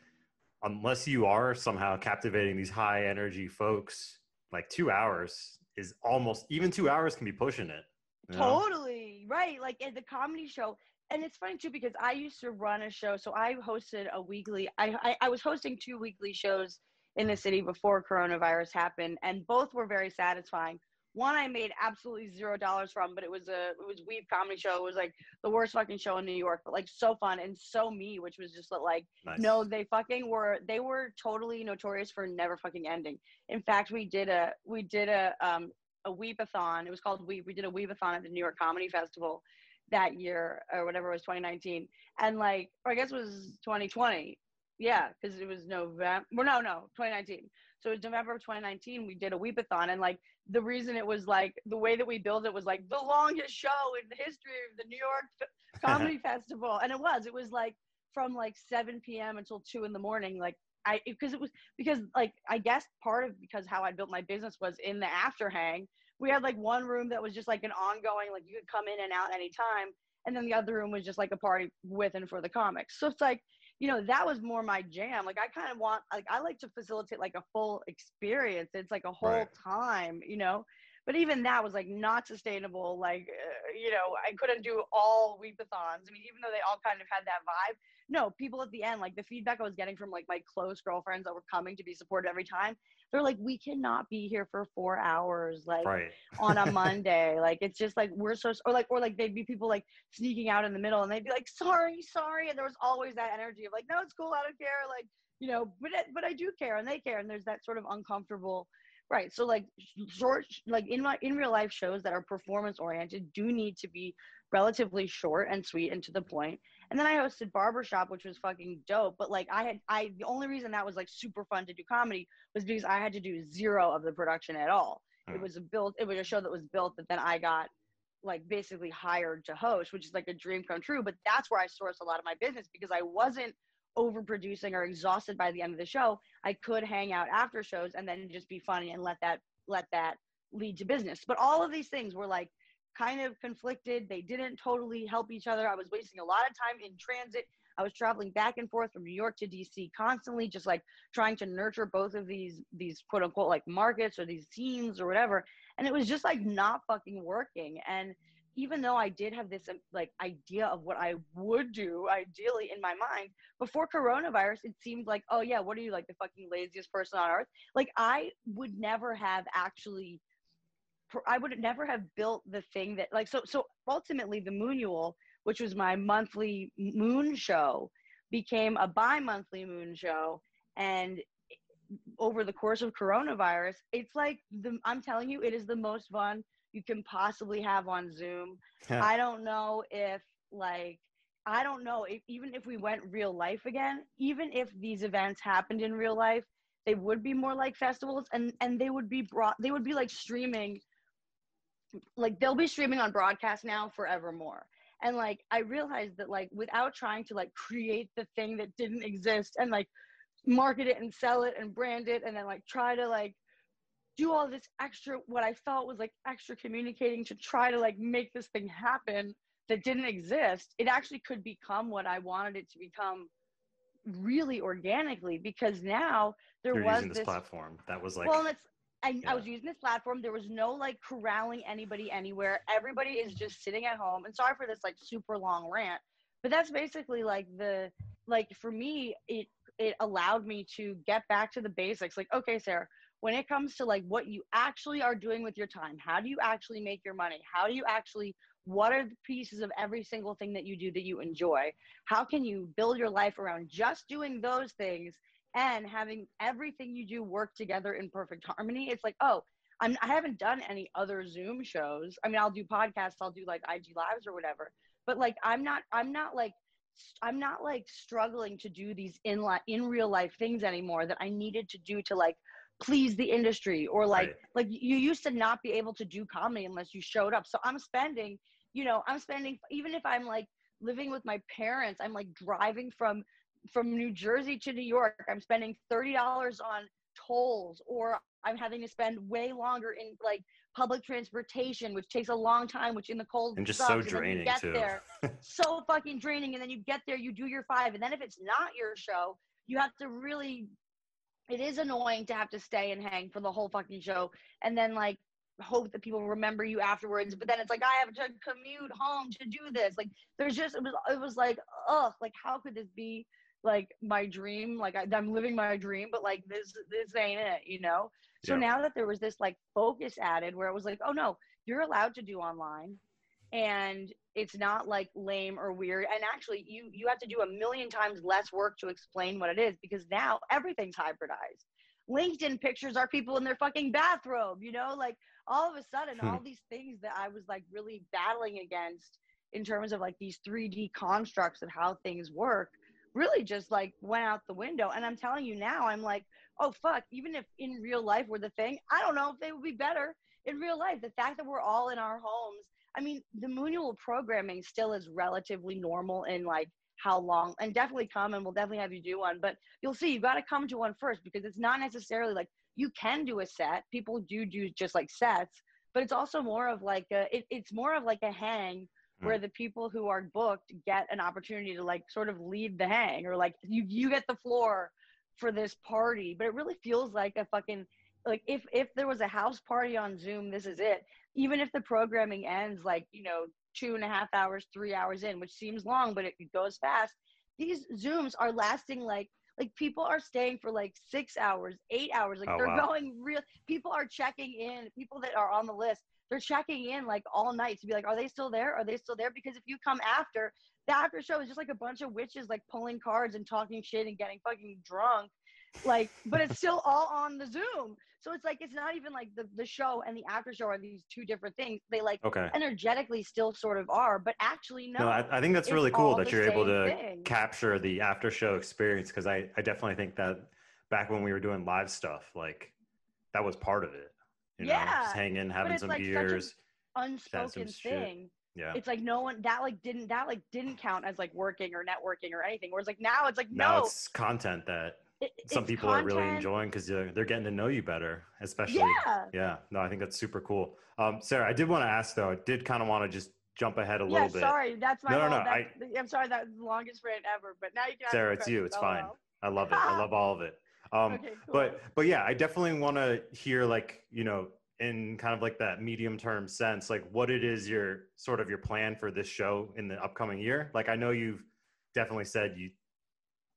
unless you are somehow captivating these high energy folks, like two hours is almost even two hours can be pushing it. you know? Totally right. Like at the comedy show, and it's funny too because I used to run a show. So I hosted a weekly. I I, I was hosting two weekly shows in the city before coronavirus happened, and both were very satisfying. One I made absolutely zero dollars from, but it was a it was Weep comedy show. It was like the worst fucking show in New York, but like so fun and so me, which was just like Nice. no, they fucking were. They were totally notorious for never fucking ending. In fact, we did a we did a um a weepathon. It was called Weep. We did a weepathon at the New York Comedy Festival that year or whatever it was 2019, and like or I guess it was 2020. Yeah, because it was November. Well, no, no, 2019. So it was November of 2019. We did a weepathon, and like the reason it was like the way that we built it was like the longest show in the history of the New York [laughs] Comedy Festival, and it was. It was like from like 7 p.m. until two in the morning. Like I because it was because like I guess part of because how I built my business was in the after hang. We had like one room that was just like an ongoing, like you could come in and out anytime, and then the other room was just like a party with and for the comics. So it's like you know that was more my jam like i kind of want like i like to facilitate like a full experience it's like a whole Right. time you know but even that was like not sustainable like uh, you know i couldn't do all weepathons i mean even though they all kind of had that vibe no people at the end like the feedback i was getting from like my close girlfriends that were coming to be supported every time they're like we cannot be here for four hours like Right. on a [laughs] Monday. Like it's just like we're so or like or like they'd be people like sneaking out in the middle and they'd be like sorry, sorry, and there was always that energy of like no, it's cool, I don't care, like you know, but it- but I do care and they care and there's that sort of uncomfortable. Right. So like short like in my in real life shows that are performance oriented do need to be relatively short and sweet and to the point. And then I hosted Barbershop, which was fucking dope. But like I had I the only reason that was like super fun to do comedy was because I had to do zero of the production at all it Hmm. was a built it was a show that was built that then i got like basically hired to host which is like a dream come true but that's where i sourced a lot of my business because i wasn't overproducing or exhausted by the end of the show i could hang out after shows and then just be funny and let that let that lead to business. But all of these things were like kind of conflicted. They didn't totally help each other. I was wasting a lot of time in transit. I was traveling back and forth from new york to dc constantly just like trying to nurture both of these these quote unquote like markets or these scenes or whatever. And it was just like not fucking working. And even though i did have this um, like idea of what i would do ideally in my mind before coronavirus it seemed like oh yeah what are you like the fucking laziest person on earth? Like i would never have actually i would never have built the thing that like so so ultimately the moonual which was my monthly moon show became a bi-monthly moon show and over the course of coronavirus it's like the i'm telling you it is the most fun you can possibly have on zoom. I don't know if like i don't know if even if we went real life again even if these events happened in real life they would be more like festivals and and they would be brought they would be like streaming like they'll be streaming on broadcast now forevermore. And like i realized that like without trying to like create the thing that didn't exist and like market it and sell it and brand it and then like try to like do all this extra what i felt was like extra communicating to try to like make this thing happen that didn't exist it actually could become what i wanted it to become really organically because now there You're was using this, this platform. That was like well, and it's I, yeah. I was using this platform. There was no like corralling anybody anywhere. Everybody is just sitting at home. And sorry for this like super long rant, but that's basically like the like for me it it allowed me to get back to the basics. Like, okay, Sarah, when it comes to like what you actually are doing with your time, how do you actually make your money? How do you actually what are the pieces of every single thing that you do that you enjoy? How can you build your life around just doing those things and having everything you do work together in perfect harmony? It's like, oh, I'm, I haven't done any other Zoom shows. I mean, I'll do podcasts, I'll do like IG lives or whatever, but like, I'm not, I'm not like, I'm not like struggling to do these in li- in real life things anymore that I needed to do to like please the industry or like Right. like you used to not be able to do comedy unless you showed up. So I'm spending, you know, I'm spending even if I'm like living with my parents, I'm like driving from from New Jersey to New York. I'm spending thirty dollars on tolls, or I'm having to spend way longer in like public transportation, which takes a long time, which in the cold and just sucks, so and draining get too. there, [laughs] so fucking draining. And then you get there, you do your five, and then if it's not your show, you have to really it is annoying to have to stay and hang for the whole fucking show and then like hope that people remember you afterwards but then it's like i have to commute home to do this. Like there's just it was it was like ugh like how could this be like my dream? Like I, i'm living my dream but like this this ain't it you know? So Yeah. now that there was this like focus added where it was like oh no you're allowed to do online and it's not like lame or weird. And actually you you have to do a million times less work to explain what it is because now everything's hybridized. Linkedin pictures are people in their fucking bathrobe you know? Like all of a sudden Hmm. all these things that i was like really battling against in terms of like these 3d constructs of how things work really just like went out the window. And i'm telling you now i'm like oh fuck even if in real life were the thing i don't know if they would be better in real life. The fact that we're all in our homes I mean, the Moonual programming still is relatively normal in like how long, and definitely come, and we'll definitely have you do one. But you'll see, You've got to come to one first because it's not necessarily like you can do a set. People do do just like sets, but it's also more of like a, it, it's more of like a hang hmm. where the people who are booked get an opportunity to like sort of lead the hang or like you you get the floor for this party. But it really feels like a fucking like if if there was a house party on Zoom, this is it even if the programming ends like you know two and a half hours three hours in which seems long but it goes fast these zooms are lasting like like people are staying for like six hours eight hours like Oh, they're wow. going real people are checking in people that are on the list they're checking in like all night to be like are they still there? Are they still there? Because if you come after the after show is just like a bunch of witches like pulling cards and talking shit and getting fucking drunk like but it's still all on the zoom so it's like it's not even like the, the show and the after show are these two different things they like Okay. energetically still sort of are but actually no, No, I, I think that's really cool that you're able to thing. capture the after show experience because I, I definitely think that back when we were doing live stuff, like that was part of it. You know, Yeah, just hanging, having some like beers. unspoken shit. thing Yeah. it's like no one that like didn't that like didn't count as like working or networking or anything whereas like now it's like now no it's content that it- some people are really enjoying because they're, they're getting to know you better, especially. yeah Yeah. No, I think that's super cool. Um, Sarah, I did want to ask though, I did kind of want to just jump ahead a yeah little bit. sorry that's my No, no, whole, no, that's- i'm sorry that's the longest rant ever but now you can Sarah, it's you. It's Oh, fine. well. I love it. I [laughs] love all of it. Um, okay cool. but but yeah i definitely want to hear like you know in kind of like that medium term sense like what it is your sort of your plan for this show in the upcoming year like i know you've definitely said you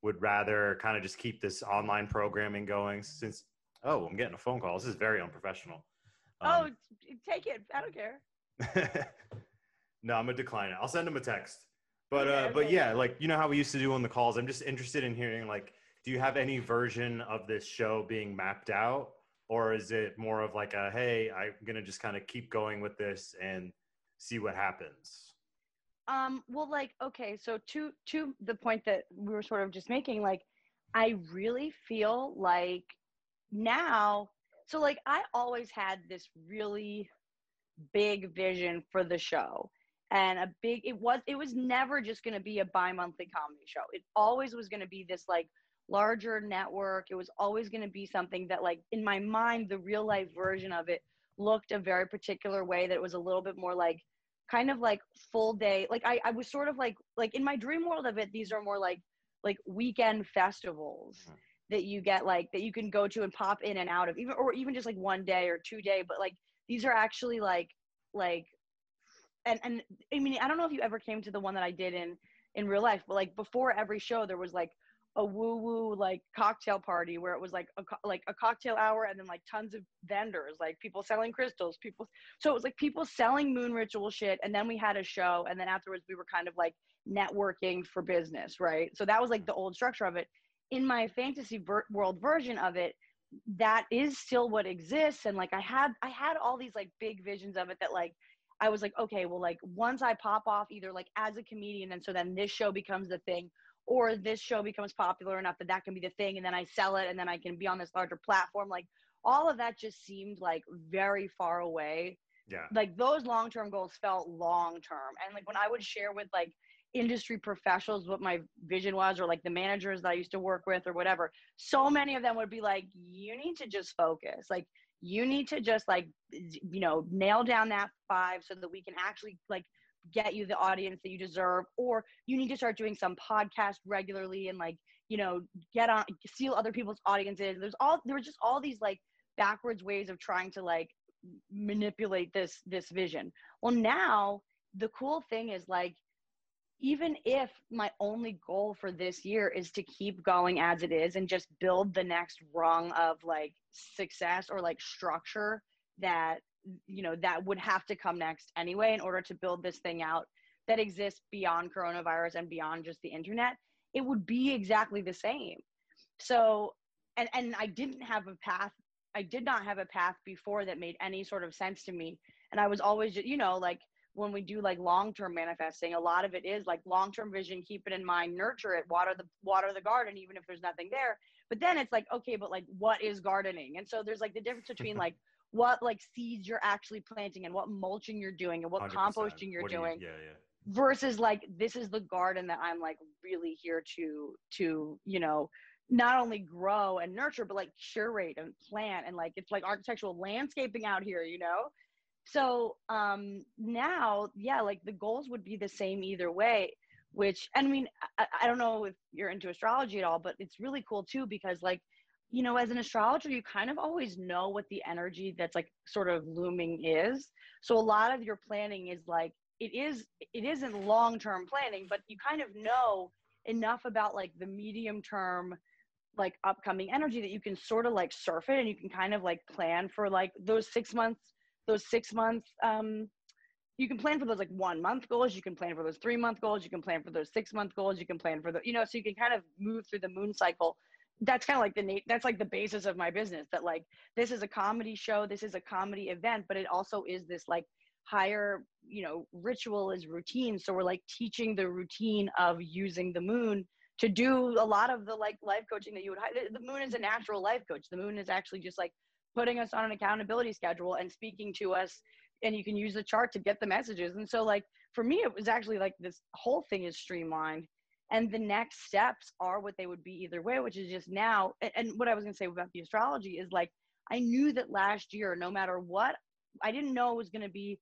would rather kind of just keep this online programming going since oh i'm getting a phone call. This is very unprofessional. Oh Um, t- take it. I don't care. [laughs] No i'm gonna decline it i'll send him a text. But uh but yeah like you know how we used to do on the calls? I'm just interested in hearing like do you have any version of this show being mapped out? Or is it more of like a hey i'm gonna just kind of keep going with this and see what happens Um, well, like, okay, so to to the point that we were sort of just making, like, I really feel like now, so like I always had this really big vision for the show. And a big it was it was never just gonna be a bi-monthly comedy show. It always was gonna be this like larger network. It was always gonna be something that like in my mind, the real life version of it looked a very particular way that was a little bit more like kind of like full day like I, I was sort of like like in my dream world of it these are more like like weekend festivals Mhm. that you get like that you can go to and pop in and out of even or even just like one day or two day but like these are actually like like and and i mean i don't know if you ever came to the one that i did in in real life but like before every show there was like a woo woo like cocktail party where it was like a co- like a cocktail hour and then like tons of vendors like people selling crystals people so it was like people selling moon ritual shit and then we had a show and then afterwards we were kind of like networking for business right? So that was like the old structure of it. In my fantasy ver- world version of it that is still what exists and like i had i had all these like big visions of it that like i was like okay well like once i pop off either like as a comedian and so then this show becomes the thing or this show becomes popular enough that that can be the thing and then i sell it and then i can be on this larger platform like all of that just seemed like very far away. Yeah. Like those long-term goals felt long-term. And like when i would share with like industry professionals what my vision was or like the managers that i used to work with or whatever so many of them would be like you need to just focus. Like you need to just like you know nail down that five so that we can actually like get you the audience that you deserve or you need to start doing some podcast regularly and like you know get on steal other people's audiences. There's all there was just all these like backwards ways of trying to like manipulate this this vision. Well now the cool thing is like even if my only goal for this year is to keep going as it is and just build the next rung of like success or like structure that you know that would have to come next anyway in order to build this thing out that exists beyond coronavirus and beyond just the internet it would be exactly the same. So and and i didn't have a path i did not have a path before that made any sort of sense to me. And i was always you know like when we do like long-term manifesting a lot of it is like long-term vision keep it in mind nurture it water the water the garden even if there's nothing there. But then it's like okay but like what is gardening? And so there's like the difference between [laughs] like what like seeds you're actually planting and what mulching you're doing and what 100%. composting you're what doing you, yeah yeah. versus like this is the garden that i'm like really here to to you know not only grow and nurture but like curate and plant and like it's like architectural landscaping out here you know? So um now yeah like the goals would be the same either way which i mean I, I don't know if you're into astrology at all but it's really cool too because like you know as an astrologer you kind of always know what the energy that's like sort of looming is. So a lot of your planning is like it is it isn't long term planning but you kind of know enough about like the medium term like upcoming energy that you can sort of like surf it and you can kind of like plan for like those six months those six months um you can plan for those like one month goals you can plan for those three month goals you can plan for those six month goals you can plan for the you know so you can kind of move through the moon cycle that's kind of like the that's like the basis of my business that like this is a comedy show this is a comedy event but it also is this like higher you know ritual is routine. So we're like teaching the routine of using the moon to do a lot of the like life coaching that you would the moon is a natural life coach. The moon is actually just like putting us on an accountability schedule and speaking to us and you can use the chart to get the messages. And so like for me it was actually like this whole thing is streamlined and the next steps are what they would be either way which is just now and what i was going to say about the astrology is like i knew that last year no matter what i didn't know it was going to be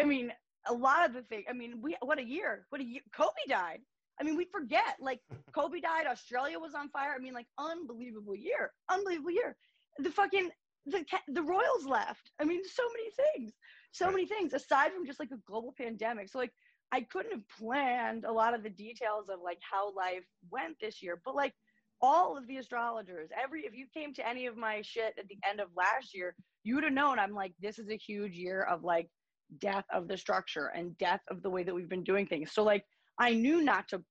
i mean a lot of the thing i mean we what a year what a year kobe died. I mean we forget like [laughs] kobe died australia was on fire. I mean like unbelievable year unbelievable year. The fucking the the royals left. I mean so many things so many things aside from just like a global pandemic. So like I couldn't have planned a lot of the details of like how life went this year, but like all of the astrologers, every if you came to any of my shit at the end of last year, you would have known I'm like, this is a huge year of like death of the structure and death of the way that we've been doing things. So like I knew not to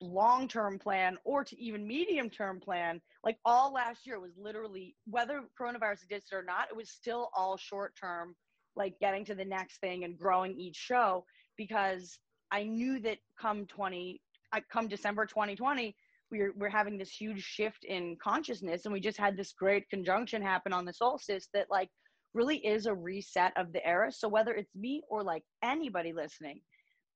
long term plan or to even medium term plan. Like all last year was literally whether coronavirus existed or not, it was still all short term, like getting to the next thing and growing each show because I knew that come 20, come December 2020, we're, we're having this huge shift in consciousness. And we just had this great conjunction happen on the solstice that like really is a reset of the era. So whether it's me or like anybody listening,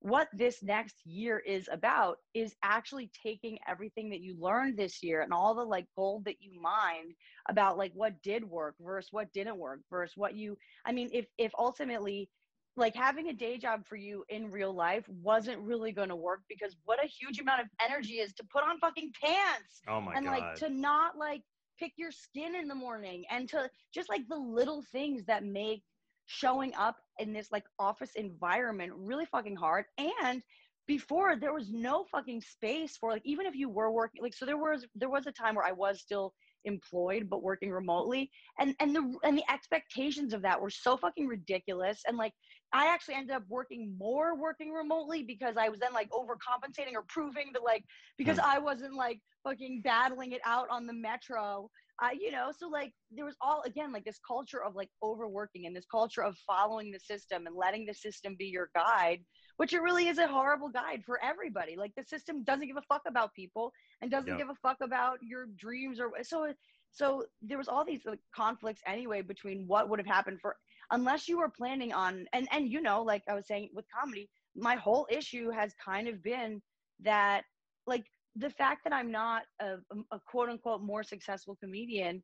what this next year is about is actually taking everything that you learned this year and all the like gold that you mined about like what did work versus what didn't work versus what you i mean if if ultimately like having a day job for you in real life wasn't really going to work because what a huge amount of energy is to put on fucking pants oh my and God. like to not like pick your skin in the morning and to just like the little things that make showing up in this like office environment really fucking hard and before there was no fucking space for like even if you were working like so there was there was a time where i was still employed but working remotely and and the and the expectations of that were so fucking ridiculous and like i actually ended up working more working remotely because i was then like overcompensating or proving to like because hmm. i wasn't like fucking battling it out on the metro uh, you know so like there was all again like this culture of like overworking and this culture of following the system and letting the system be your guide which it really is a horrible guide for everybody. Like the system doesn't give a fuck about people and doesn't give a fuck about your dreams or so. So there was all these like, conflicts anyway between what would have happened for unless you were planning on and and you know like I was saying with comedy, my whole issue has kind of been that like the fact that I'm not a, a quote unquote more successful comedian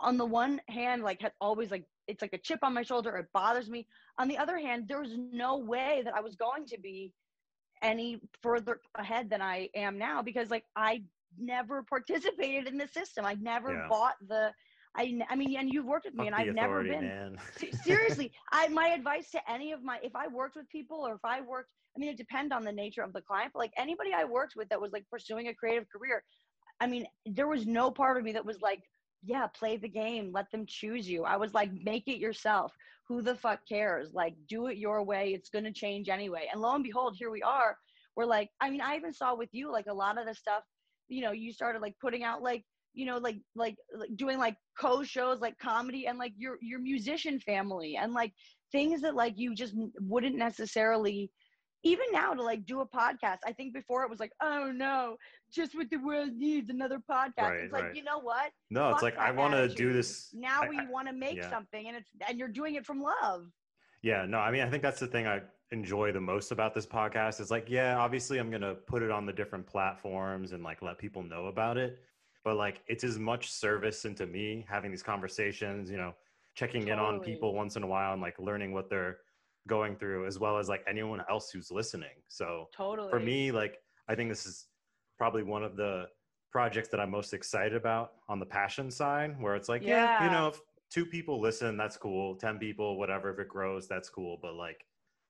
on the one hand like has always like it's like a chip on my shoulder it bothers me on the other hand there was no way that i was going to be any further ahead than i am now because like i never participated in the system i never Yeah. bought the I, I mean, and you've worked with me, Fuck and I've never been. [laughs] [laughs] seriously i my advice to any of my if i worked with people or if i worked i mean it depends on the nature of the client but like anybody i worked with that was like pursuing a creative career i mean there was no part of me that was like yeah play the game let them choose you. I was like make it yourself. Who the fuck cares? Like do it your way. It's going to change anyway. And lo and behold here we are. We're like i mean i even saw with you like a lot of the stuff you know you started like putting out like you know like like, like doing like co shows like comedy and like your your musician family and like things that like you just wouldn't necessarily even now to like do a podcast i think before it was like oh no just what the world needs another podcast Right, it's like right. you know what No, it's like I want to do this. now I- we want to make yeah. something and it's and you're doing it from love Yeah, no, I mean, I think that's the thing I enjoy the most about this podcast is like, yeah, obviously I'm going to put it on the different platforms and like let people know about it. But like, it's as much service into me having these conversations, you know, checking in on people once in a while and like learning what they're going through, as well as like anyone else who's listening. So totally for me, like, I think this is probably one of the projects that I'm most excited about on the passion side, where it's like, yeah, you know, if two people listen, that's cool. 10 people, whatever, if it grows, that's cool. But like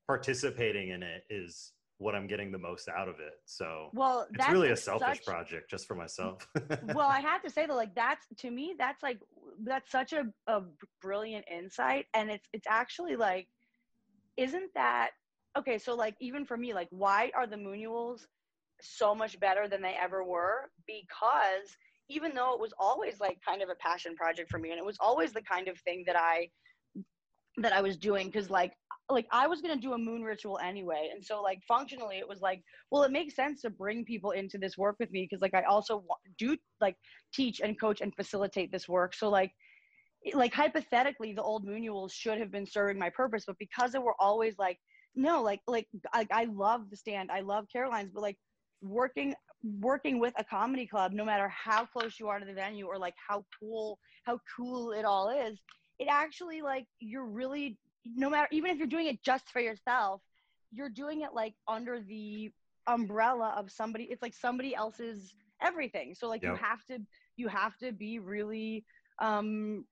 participating in it is what I'm getting the most out of it. So well it's that's really a selfish such- project just for myself. [laughs] well i have to say that like that's to me that's like that's such a, a brilliant insight and it's it's actually like isn't that okay so like even for me like why are the moonuals so much better than they ever were? Because even though it was always like kind of a passion project for me and it was always the kind of thing that i that i was doing because like like i was to do a moon ritual anyway. And so like functionally it was like well it makes sense to bring people into this work with me because like i also do like teach and coach and facilitate this work. So like like hypothetically the old moonuals should have been serving my purpose but because they were always like no like like i, I love the stand i love caroline's but like working working with a comedy club no matter how close you are to the venue or like how cool how cool it all is it actually like you're really no matter even if you're doing it just for yourself you're doing it like under the umbrella of somebody it's like somebody else's everything. So like you have to you have to be really um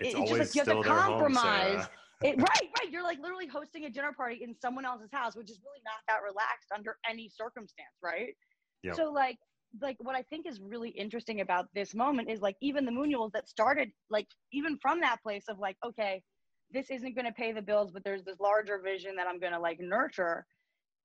it's it's just like you have to their home, compromise. [laughs] It, right right you're like literally hosting a dinner party in someone else's house which is really not that relaxed under any circumstance right Yep. so like like what i think is really interesting about this moment is like even the moonuals that started like even from that place of like okay this isn't going to pay the bills but there's this larger vision that i'm going to like nurture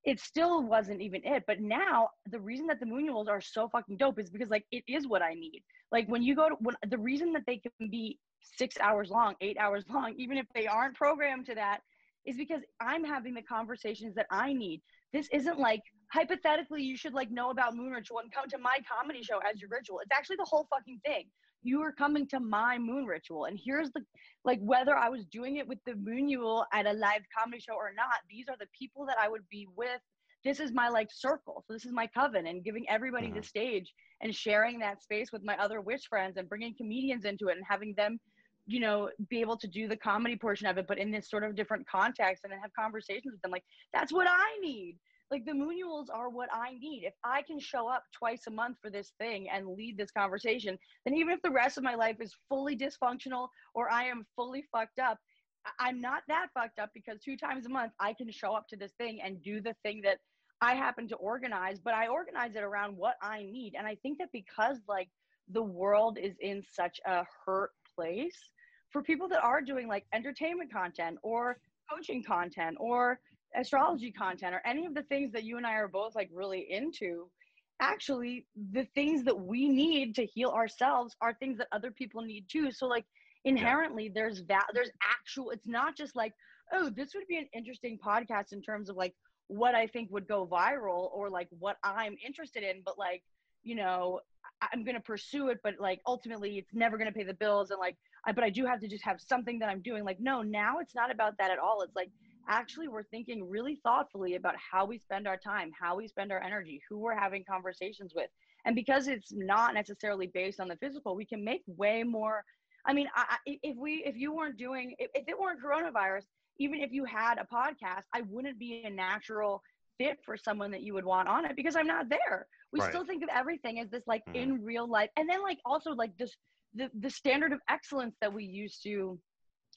it still wasn't even it but now the reason that the moonuals are so fucking dope is because like it is what i need. Like when you go to when the reason that they can be six hours long eight hours long [laughs] even if they aren't programmed to that is because i'm having the conversations that i need. This isn't like hypothetically you should like know about moon ritual and come to my comedy show as your ritual. It's actually the whole fucking thing you are coming to my moon ritual. And here's the like whether i was doing it with the moonual at a live comedy show or not these are the people that i would be with. This is my like circle. So this is my coven and giving everybody the Mhm. stage and sharing that space with my other wish friends and bringing comedians into it and having them you know be able to do the comedy portion of it but in this sort of different context and then have conversations with them. Like that's what i need like the moonuals are what I need. If I can show up twice a month for this thing and lead this conversation, then even if the rest of my life is fully dysfunctional or I am fully fucked up, I'm not that fucked up because two times a month I can show up to this thing and do the thing that I happen to organize, but I organize it around what I need. And I think that because like the world is in such a hurt place for people that are doing like entertainment content or coaching content or astrology content or any of the things that you and I are both like really into, actually the things that we need to heal ourselves are things that other people need too. So like inherently there's that there's actual it's not just like, oh, this would be an interesting podcast in terms of like what I think would go viral or like what I'm interested in, but like, you know, I'm going to pursue it, but like ultimately it's never going to pay the bills. And like, I, but I do have to just have something that I'm doing. Like, no, now it's not about that at all. It's like, actually, we're thinking really thoughtfully about how we spend our time, how we spend our energy, who we're having conversations with. And because it's not necessarily based on the physical, we can make way more I mean, I, if we if you weren't doing if, if it weren't coronavirus, even if you had a podcast, I wouldn't be a natural fit for someone that you would want on it because I'm not there. We right. still think of everything as this like mm. in real life, and then like also like this the the standard of excellence that we used to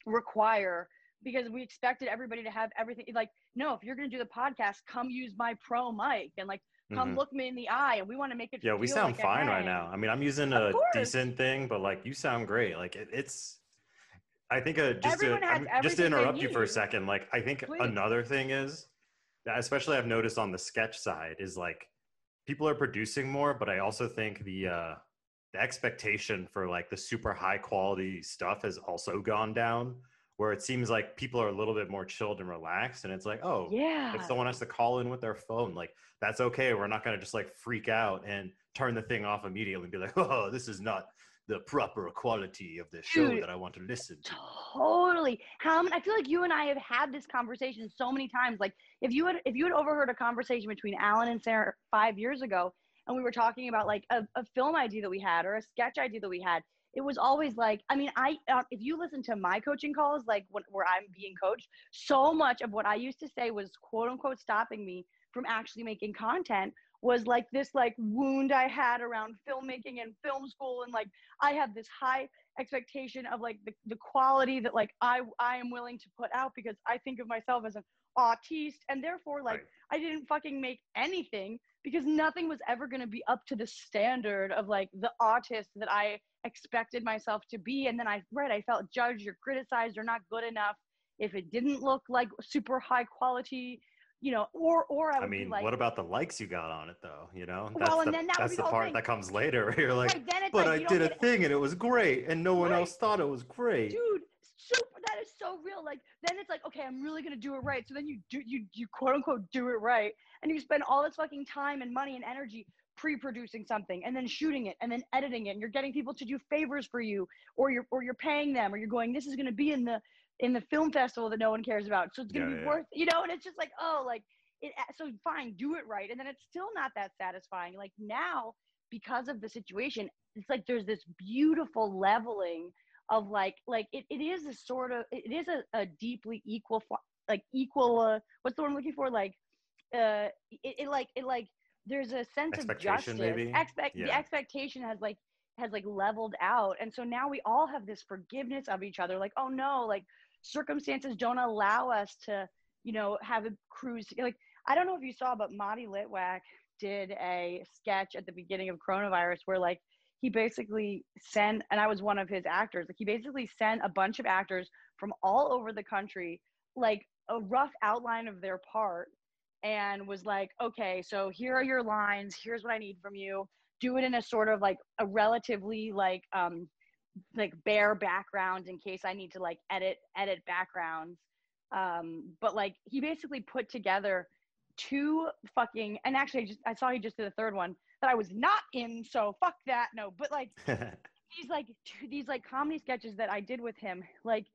require because we expected everybody to have everything like no if you're going to do the podcast come use my pro mic and like come mm-hmm. look me in the eye and we want to make it yeah we sound like fine right now. I mean i'm using a decent thing but like you sound great. Like it, it's i think uh, just to just to interrupt you for a second like i think Please. another thing is especially i've noticed on the sketch side is like people are producing more but i also think the uh the expectation for like the super high quality stuff has also gone down where it seems like people are a little bit more chilled and relaxed and it's like oh yeah. if someone has to call in with their phone like that's okay we're not going to just like freak out and turn the thing off immediately and be like [laughs] oh this is not the proper quality of the show Dude, that i want to listen to. totally. How i feel like you and i have had this conversation so many times like if you had if you had overheard a conversation between alan and sarah five years ago and we were talking about like a, a film idea that we had or a sketch idea that we had it was always like i mean i uh, if you listen to my coaching calls like when, where i'm being coached so much of what i used to say was quote unquote stopping me from actually making content was like this like wound i had around filmmaking and film school and like i have this high expectation of like the, the quality that like i i am willing to put out because i think of myself as an artiste and therefore like right. i didn't fucking make anything because nothing was ever going to be up to the standard of like the artist that I expected myself to be. And then I read, I felt judged or criticized or not good enough if it didn't look like super high quality, you know, or or I, I mean, like, what about the likes you got on it though? You know, that's well, the, that that's the part thing. that comes later. [laughs] Where you're like, right, but like, I did a thing and it was great, and no one right. else thought it was great. Dude, super that is so real like then it's like okay i'm really gonna do it right so then you do you you quote unquote do it right and you spend all this fucking time and money and energy pre-producing something and then shooting it and then editing it and you're getting people to do favors for you or you're or you're paying them or you're going this is going to be in the in the film festival that no one cares about so it's going to yeah, be yeah. worth you know and it's just like oh like it so fine do it right and then it's still not that satisfying like now because of the situation it's like there's this beautiful leveling of like like it, it is a sort of it is a, a deeply equal like equal uh, what's the word I'm looking for like uh it, it like it like there's a sense of justice maybe? expect yeah. the expectation has like has like leveled out and so now we all have this forgiveness of each other like oh no like circumstances don't allow us to you know have a cruise like i don't know if you saw but Matti Litwack did a sketch at the beginning of coronavirus where like he basically sent and i was one of his actors like he basically sent a bunch of actors from all over the country like a rough outline of their part and was like okay so here are your lines. Here's what i need from you. Do it in a sort of like a relatively like um like bare background in case i need to like edit edit backgrounds. Um but like he basically put together two fucking and actually I just I saw he just did a third one that I was not in, so fuck that. No, but like [laughs] these like these like comedy sketches that I did with him, like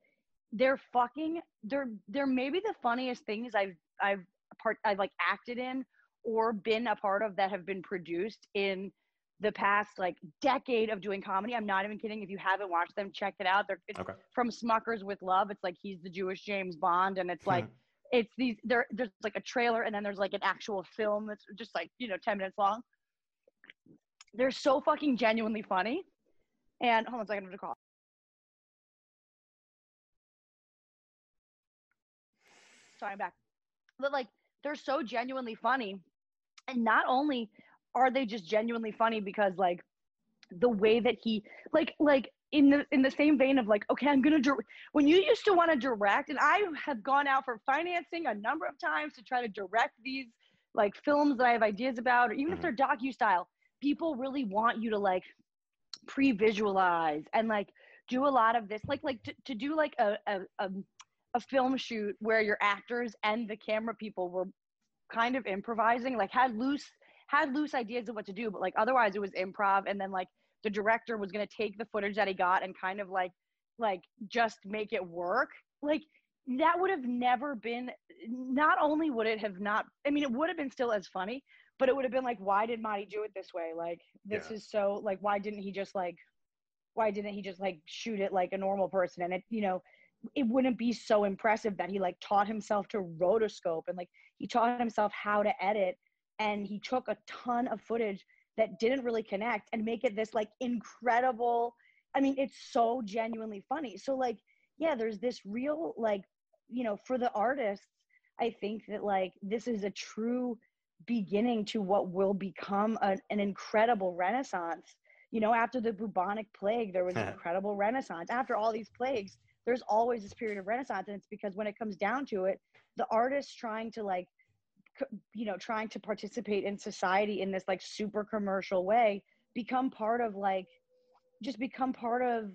they're fucking they're they're maybe the funniest things I've I've part I've like acted in or been a part of that have been produced in the past like decade of doing comedy. I'm not even kidding. If you haven't watched them, check it out. They're okay. from Smuckers with Love. It's like he's the Jewish James Bond, and it's like [laughs] it's these there. There's like a trailer, and then there's like an actual film that's just like you know ten minutes long they're so fucking genuinely funny. And hold on a second, I'm gonna call. Sorry, I'm back. But like, they're so genuinely funny, and not only are they just genuinely funny because like the way that he like like in the in the same vein of like okay i'm gonna direct when you used to want to direct and i have gone out for financing a number of times to try to direct these like films that i have ideas about or even if mm-hmm. they're docu style people really want you to like pre-visualize and like do a lot of this like like to, to do like a, a, a, a film shoot where your actors and the camera people were kind of improvising like had loose had loose ideas of what to do but like otherwise it was improv and then like the director was going to take the footage that he got and kind of like like just make it work. Like that would have never been not only would it have not i mean it would have been still as funny but it would have been like why did Matti do it this way? Like this yeah. is so like why didn't he just like why didn't he just like shoot it like a normal person? And it you know it wouldn't be so impressive that he like taught himself to rotoscope and like he taught himself how to edit and he took a ton of footage that didn't really connect and make it this like incredible i mean it's so genuinely funny. So like yeah there's this real like you know for the artists i think that like this is a true beginning to what will become a, an incredible renaissance. You know after the bubonic plague there was an [laughs] incredible renaissance. After all these plagues there's always this period of renaissance and it's because when it comes down to it the artists trying to like you know trying to participate in society in this like super commercial way become part of like just become part of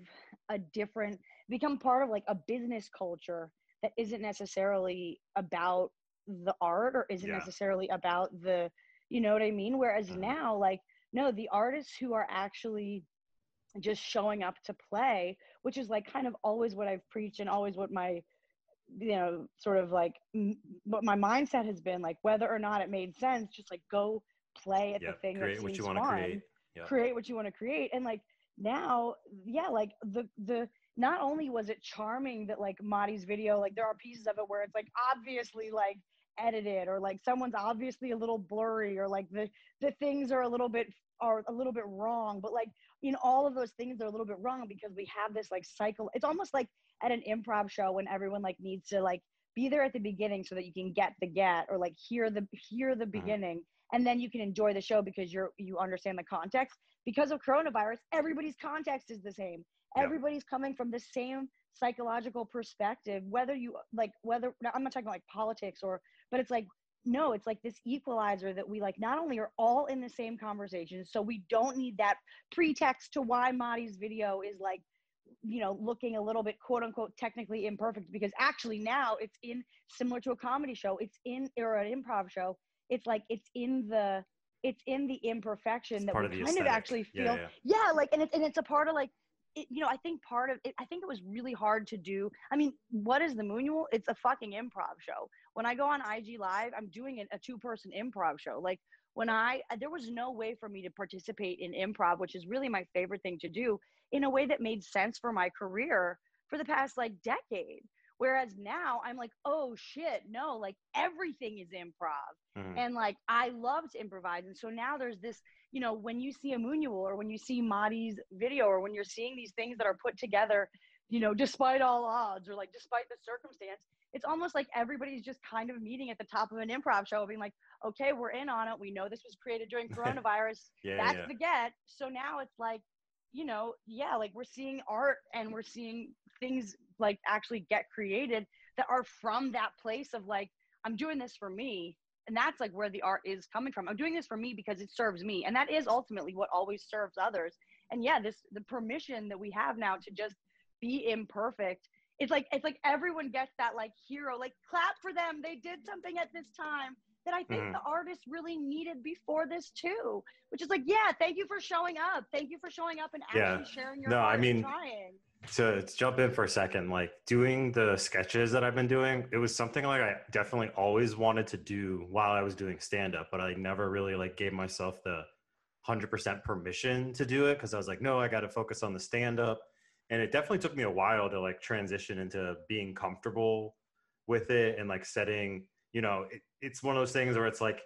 a different become part of like a business culture that isn't necessarily about the art or isn't Yeah. necessarily about the you know what i mean whereas Mhm. now like no the artists who are actually just showing up to play which is like kind of always what i've preached and always what my you know sort of like m- what my mindset has been like whether or not it made sense just like go play at Yeah, the thing create that what you want to create. Yeah. create what you want to create and like now yeah like the the not only was it charming that like Madi's video like there are pieces of it where it's like obviously like edited or like someone's obviously a little blurry or like the the things are a little bit are a little bit wrong but like in all of those things are a little bit wrong because we have this like cycle. It's almost like at an improv show when everyone like needs to like be there at the beginning so that you can get the get or like hear the hear the mm-hmm. beginning and then you can enjoy the show because you're you understand the context. Because of coronavirus everybody's context is the same. Everybody's coming from the same psychological perspective whether you like whether now, i'm not talking like politics or but it's like no it's like this equalizer that we like not only are all in the same conversation so we don't need that pretext to why Madi's video is like you know looking a little bit quote unquote technically imperfect because actually now it's in similar to a comedy show it's in or an improv show it's like it's in the it's in the imperfection It's that we of kind of aesthetic. actually Yeah, feel yeah. yeah like and it's and it's a part of like it, you know i think part of it i think it was really hard to do i mean what is the moonual it's a fucking improv show when i go on ig live i'm doing a, two person improv show like when i there was no way for me to participate in improv which is really my favorite thing to do in a way that made sense for my career for the past like decade whereas now i'm like oh shit no like everything is improv Mhm. and like I love to improvise. And so now there's this, you know, when you see a Moonual or when you see Madi's video or when you're seeing these things that are put together, you know, despite all odds or like despite the circumstance, it's almost like everybody's just kind of meeting at the top of an improv show, being like, okay, we're in on it. We know this was created during [laughs] coronavirus. Yeah, That's yeah. the get. So now it's like, you know, yeah, like we're seeing art and we're seeing things like actually get created that are from that place of like, I'm doing this for me and that's like where the art is coming from i'm doing this for me because it serves me and that is ultimately what always serves others and yeah this the permission that we have now to just be imperfect it's like it's like everyone gets that like hero like clap for them they did something at this time that i think Mhm. the artist really needed before this too which is like yeah thank you for showing up thank you for showing up and actually Yeah. sharing your No, I mean, trying to, to jump in for a second, like doing the sketches that I've been doing, it was something like I definitely always wanted to do while I was doing stand up, but I never really like gave myself the 100% permission to do it because I was like, no, I got to focus on the stand up. And it definitely took me a while to like transition into being comfortable with it and like setting, you know, it, it's one of those things where it's like,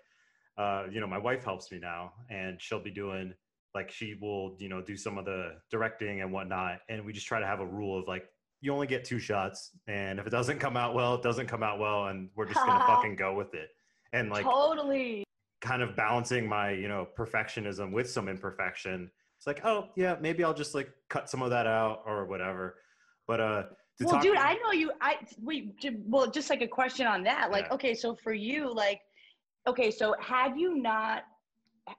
uh, you know, my wife helps me now and she'll be doing like she will you know do some of the directing and whatnot. And we just try to have a rule of like you only get two shots and if it doesn't come out well it doesn't come out well and we're just gonna [laughs] fucking go with it. And like totally. kind of balancing my you know perfectionism with some imperfection it's like oh yeah maybe i'll just like cut some of that out or whatever but uh to well dude i know you i wait well just like a question on that like Yeah. okay so for you like okay so had you not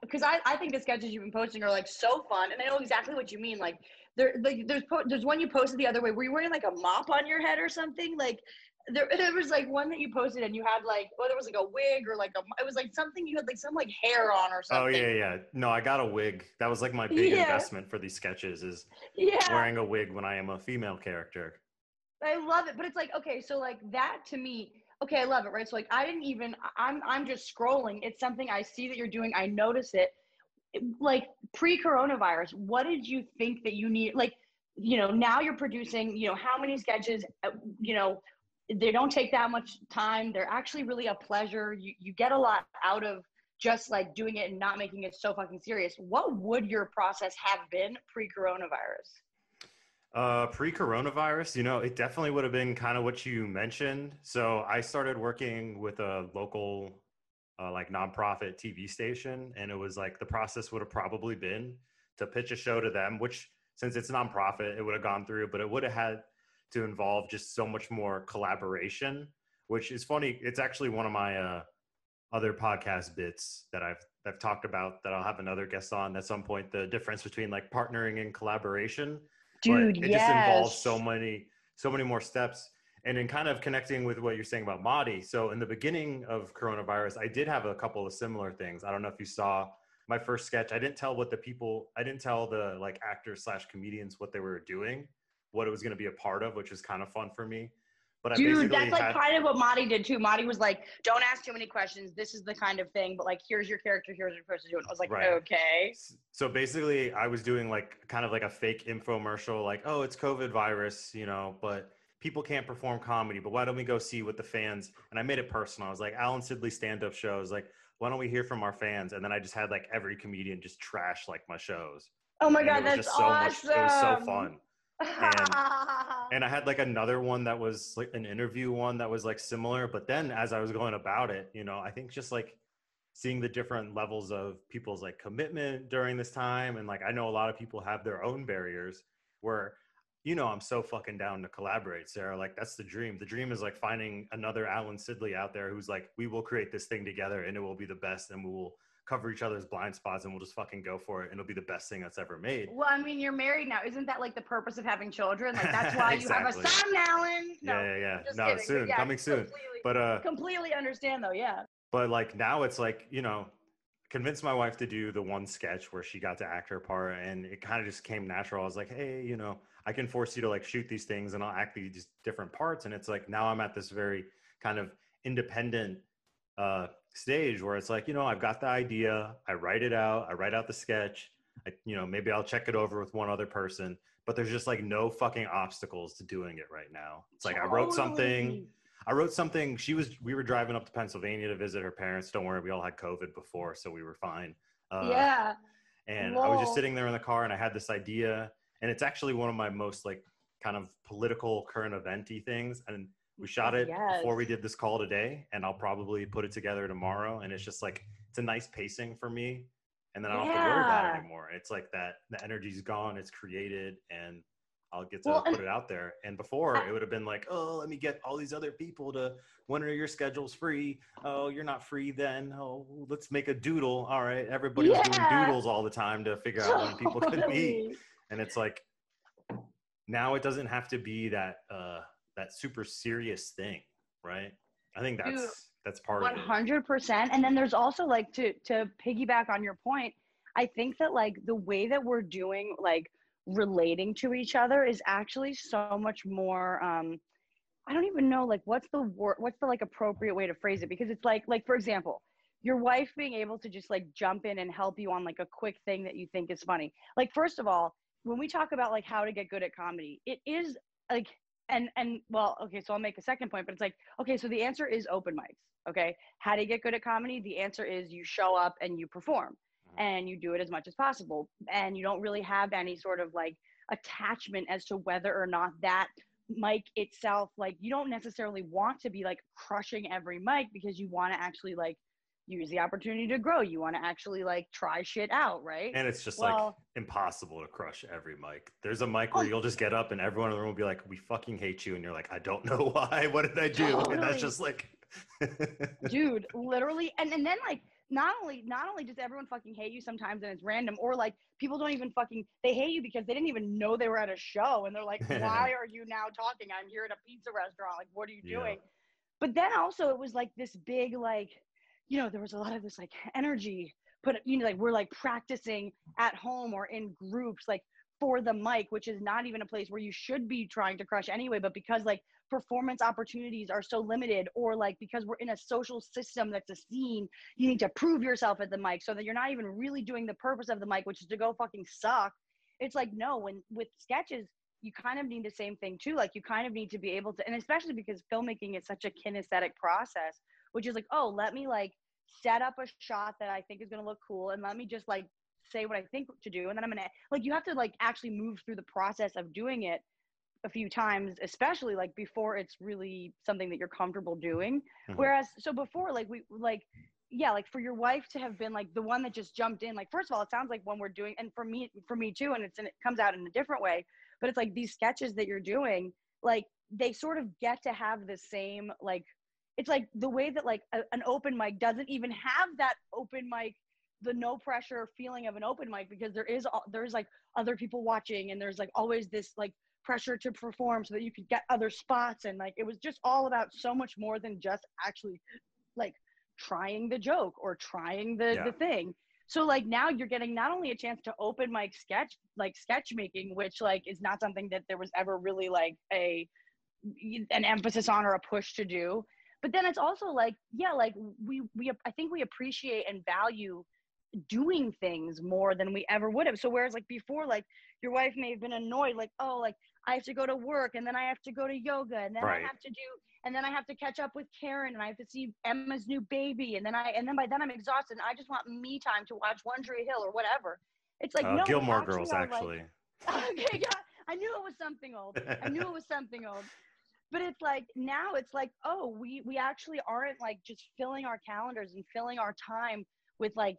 because I, I think the sketches you've been posting are like so fun and i know exactly what you mean like there like there's po- there's one you posted the other way were you wearing like a mop on your head or something like there, there was like one that you posted and you had like oh there was like a wig or like a it was like something you had like some like hair on or something. oh yeah yeah no i got a wig that was like my big Yeah. investment for these sketches is yeah wearing a wig when i am a female character I love it, but it's like okay, so like that to me, okay, I love it, right? So like I didn't even, I'm I'm just scrolling. It's something I see that you're doing. I notice it. Like pre-coronavirus, what did you think that you need? Like you know now you're producing you know how many sketches uh, you know they don't take that much time. They're actually really a pleasure. You, you get a lot out of just like doing it and not making it so fucking serious. What would your process have been pre-coronavirus? Uh, pre-coronavirus, you know, it definitely would have been kind of what you mentioned. So I started working with a local, uh, like nonprofit TV station, and it was like the process would have probably been to pitch a show to them, which since it's nonprofit, it would have gone through, but it would have had to involve just so much more collaboration. Which is funny. It's actually one of my uh, other podcast bits that I've I've talked about that I'll have another guest on at some point. The difference between like partnering and collaboration Dude, but it yes. just involves so many so many more steps and in kind of connecting with what you're saying about Madi. So in the beginning of coronavirus, I did have a couple of similar things. I don't know if you saw my first sketch. I didn't tell what the people, I didn't tell the like actors slash comedians what they were doing, what it was going to be a part of, which was kind of fun for me. But I Dude, that's like had, kind of what Madi did too. Madi was like, "Don't ask too many questions. This is the kind of thing." But like, here's your character. Here's your person And I was like, Right. "Okay." so basically i was doing like kind of like a fake infomercial like oh it's covid virus you know but people can't perform comedy but why don't we go see what the fans and i made it personal i was like alan sidley stand-up shows like why don't we hear from our fans and then i just had like every comedian just trash like my shows Oh my And god, that's just so awesome. much it was so fun [laughs] and i had like another one that was like an interview one that was like similar but then as i was going about it you know i think just like seeing the different levels of people's like commitment during this time and like i know a lot of people have their own barriers where you know i'm so fucking down to collaborate sarah like that's the dream. The dream is like finding another alan sidley out there who's like we will create this thing together and it will be the best and we will cover each other's blind spots and we'll just fucking go for it and it'll be the best thing that's ever made well, I mean, you're married now. Isn't that like the purpose of having children? Like that's [laughs] why you have a son, Alan. No, yeah yeah yeah no kidding. Soon yeah, coming soon but uh completely understand though. Yeah. but like now it's like you know convinced my wife to do the one sketch where she got to act her part and it kind of just came natural i was like hey you know i can force you to like shoot these things and i'll act these different parts and it's like now i'm at this very kind of independent uh stage where it's like you know i've got the idea i write it out i write out the sketch I, you know maybe i'll check it over with one other person but there's just like no fucking obstacles to doing it right now it's like i wrote something I wrote something. She was. We were driving up to Pennsylvania to visit her parents. Don't worry, we all had COVID before, so we were fine. Uh, yeah. And I was just sitting there in the car, and I had this idea, and it's actually one of my most like kind of political current eventy things. And we shot it before we did this call today, and I'll probably put it together tomorrow. And it's just like it's a nice pacing for me, and then I don't have to worry about it anymore. It's like that the energy's gone, it's created, and I'll get to Well, put it out there. And before I- it would have been like, oh, let me get all these other people to when are your schedules free? Oh, you're not free then. Oh, let's make a doodle. All right, everybody's Yeah. doing doodles all the time to figure out when people [laughs] could meet. And it's like now it doesn't have to be that uh that super serious thing, right? I think that's Dude, that's part One of it. hundred percent. And then there's also like to to piggyback on your point. I think that like the way that we're doing like relating to each other is actually so much more. um I don't even know like what's the word what's the like appropriate way to phrase it because it's like like for example your wife being able to just like jump in and help you on like a quick thing that you think is funny like first of all when we talk about like how to get good at comedy it is like and and well okay so i'll make a second point but it's like okay so the answer is open mics okay how do you get good at comedy the answer is you show up and you perform Mhm. and you do it as much as possible and you don't really have any sort of like attachment as to whether or not that mic itself like you don't necessarily want to be like crushing every mic because you want to actually like use the opportunity to grow you want to actually like try shit out right And it's just like impossible to crush every mic. There's a mic oh. where Oh. you'll just get up and everyone in the room will be like, "We fucking hate you," and you're like, "I don't know [laughs] why. What did I do?" And that's just like, [laughs] dude literally and, and then like not only not only does everyone fucking hate you sometimes and it's random or like people don't even fucking they hate you because they didn't even know they were at a show and they're like [laughs] why are you now talking i'm here at a pizza restaurant like what are you Yeah. doing but then also it was like this big like you know there was a lot of this like energy put you know like we're like practicing at home or in groups like for the mic which is not even a place where you should be trying to crush anyway but because like performance opportunities are so limited or like because we're in a social system that's a scene you need to prove yourself at the mic so that you're not even really doing the purpose of the mic which is to go fucking suck it's like no when with sketches you kind of need the same thing too. Like you kind of need to be able to, and especially because filmmaking is such a kinesthetic process, which is like, oh, let me like set up a shot that I think is going to look cool, and let me just like say what I think to do, and then I'm gonna like you have to like actually move through the process of doing it a few times, especially like before it's really something that you're comfortable doing. Mm-hmm. Whereas, so before, like we like yeah like for your wife to have been like the one that just jumped in like first of all it sounds like when we're doing and for me for me too and it's and it comes out in a different way but it's like these sketches that you're doing like they sort of get to have the same like it's like the way that like a, an open mic doesn't even have that open mic the no pressure feeling of an open mic because there is there's like other people watching and there's like always this like pressure to perform so that you could get other spots and like it was just all about so much more than just actually like trying the joke or trying the yeah. the thing so like now you're getting not only a chance to open mic sketch like sketch making which like is not something that there was ever really like a an emphasis on or a push to do but then it's also like yeah like we we i think we appreciate and value doing things more than we ever would have so whereas like before like your wife may have been annoyed like oh like i have to go to work and then i have to go to yoga and then right. i have to do and then I have to catch up with Karen and I have to see Emma's new baby and then I and then by then I'm exhausted and I just want me time to watch One Tree Hill or whatever. It's like uh, no Gilmore actually Girls actually. Like, [laughs] okay, yeah, I knew it was something old. I knew it was something old. But it's like now it's like oh we we actually aren't like just filling our calendars and filling our time with like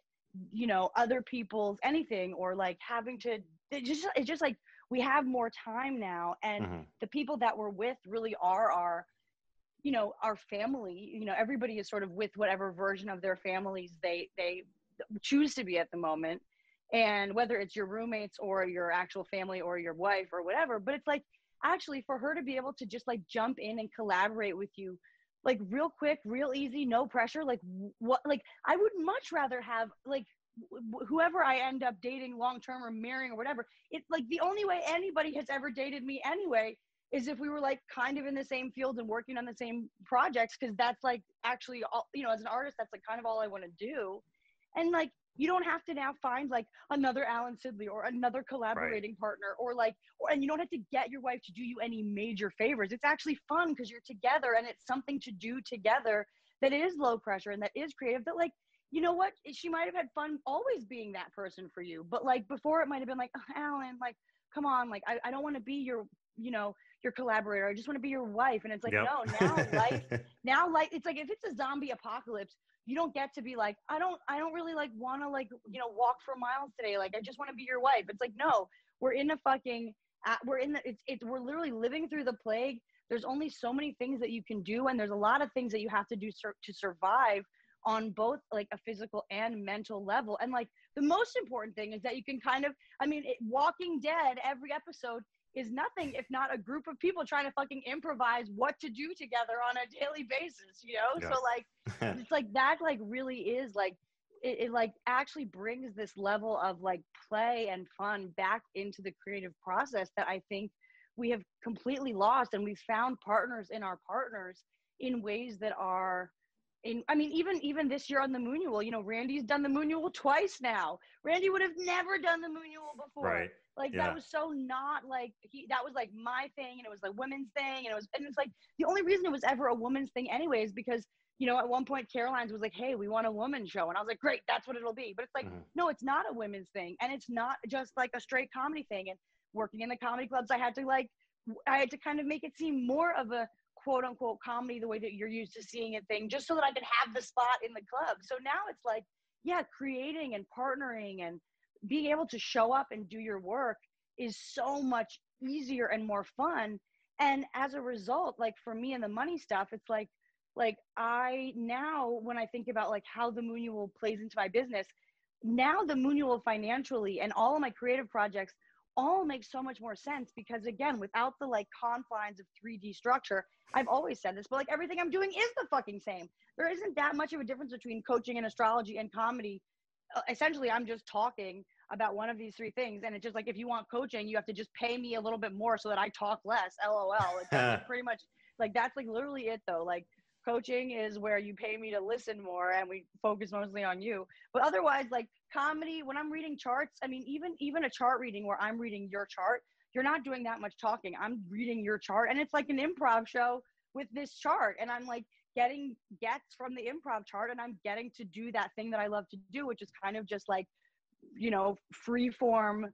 you know other people's anything or like having to it just it's just like we have more time now and mm-hmm. the people that we're with really are our you know our family you know everybody is sort of with whatever version of their families they they choose to be at the moment and whether it's your roommates or your actual family or your wife or whatever but it's like actually for her to be able to just like jump in and collaborate with you like real quick real easy no pressure like what like i would much rather have like whoever i end up dating long term or marrying or whatever it's like the only way anybody has ever dated me anyway is if we were like kind of in the same field and working on the same projects because that's like actually all you know as an artist that's like kind of all i want to do. And like you don't have to now find like another alan sidley or another collaborating right. partner or like or, and you don't have to get your wife to do you any major favors it's actually fun because you're together and it's something to do together that is low pressure and that is creative that like you know what she might have had fun always being that person for you but like before it might have been like oh, alan like come on like i, I don't want to be your you know your collaborator. I just want to be your wife. And it's like, yep. no, now life, [laughs] now like, it's like if it's a zombie apocalypse, you don't get to be like, I don't, I don't really like want to like, you know, walk for miles today. Like, I just want to be your wife. It's like, no, we're in a fucking, uh, we're in the, it's, it's, we're literally living through the plague. There's only so many things that you can do. And there's a lot of things that you have to do sur- to survive on both like a physical and mental level. And like the most important thing is that you can kind of, I mean, it, Walking Dead, every episode is nothing if not a group of people trying to fucking improvise what to do together on a daily basis, you know? Yeah. So like [laughs] it's like that like really is like it, it, like actually brings this level of like play and fun back into the creative process that I think we have completely lost and we've found partners in our partners in ways that are in I mean even even this year on the Moonual, you know, Randy's done the Moonual twice now. Randy would have never done the Moonual before. Right. Like yeah. that was so not like he that was like my thing and it was like women's thing and it was and it's like the only reason it was ever a woman's thing anyway is because you know at one point Caroline's was like hey we want a woman show and I was like great that's what it'll be but it's like mm-hmm. no it's not a women's thing and it's not just like a straight comedy thing and working in the comedy clubs I had to like I had to kind of make it seem more of a quote unquote comedy the way that you're used to seeing it thing just so that I could have the spot in the club. So now it's like yeah creating and partnering and being able to show up and do your work is so much easier and more fun. And as a result like for me and the money stuff it's like like i now when i think about like how the Moonual plays into my business now the Moonual financially and all of my creative projects all makes so much more sense because again without the like confines of 3d structure i've always said this but like everything i'm doing is the fucking same. There isn't that much of a difference between coaching and astrology and comedy. Uh, essentially i'm just talking about one of these three things and it's just like if you want coaching you have to just pay me a little bit more so that i talk less lol [laughs] it's pretty much like that's like literally it though. Like coaching is where you pay me to listen more and we focus mostly on you but otherwise like comedy when i'm reading charts i mean even even a chart reading where i'm reading your chart you're not doing that much talking. I'm reading your chart and it's like an improv show with this chart. And I'm like getting gets from the improv chart and I'm getting to do that thing that I love to do, which is kind of just like, you know, free form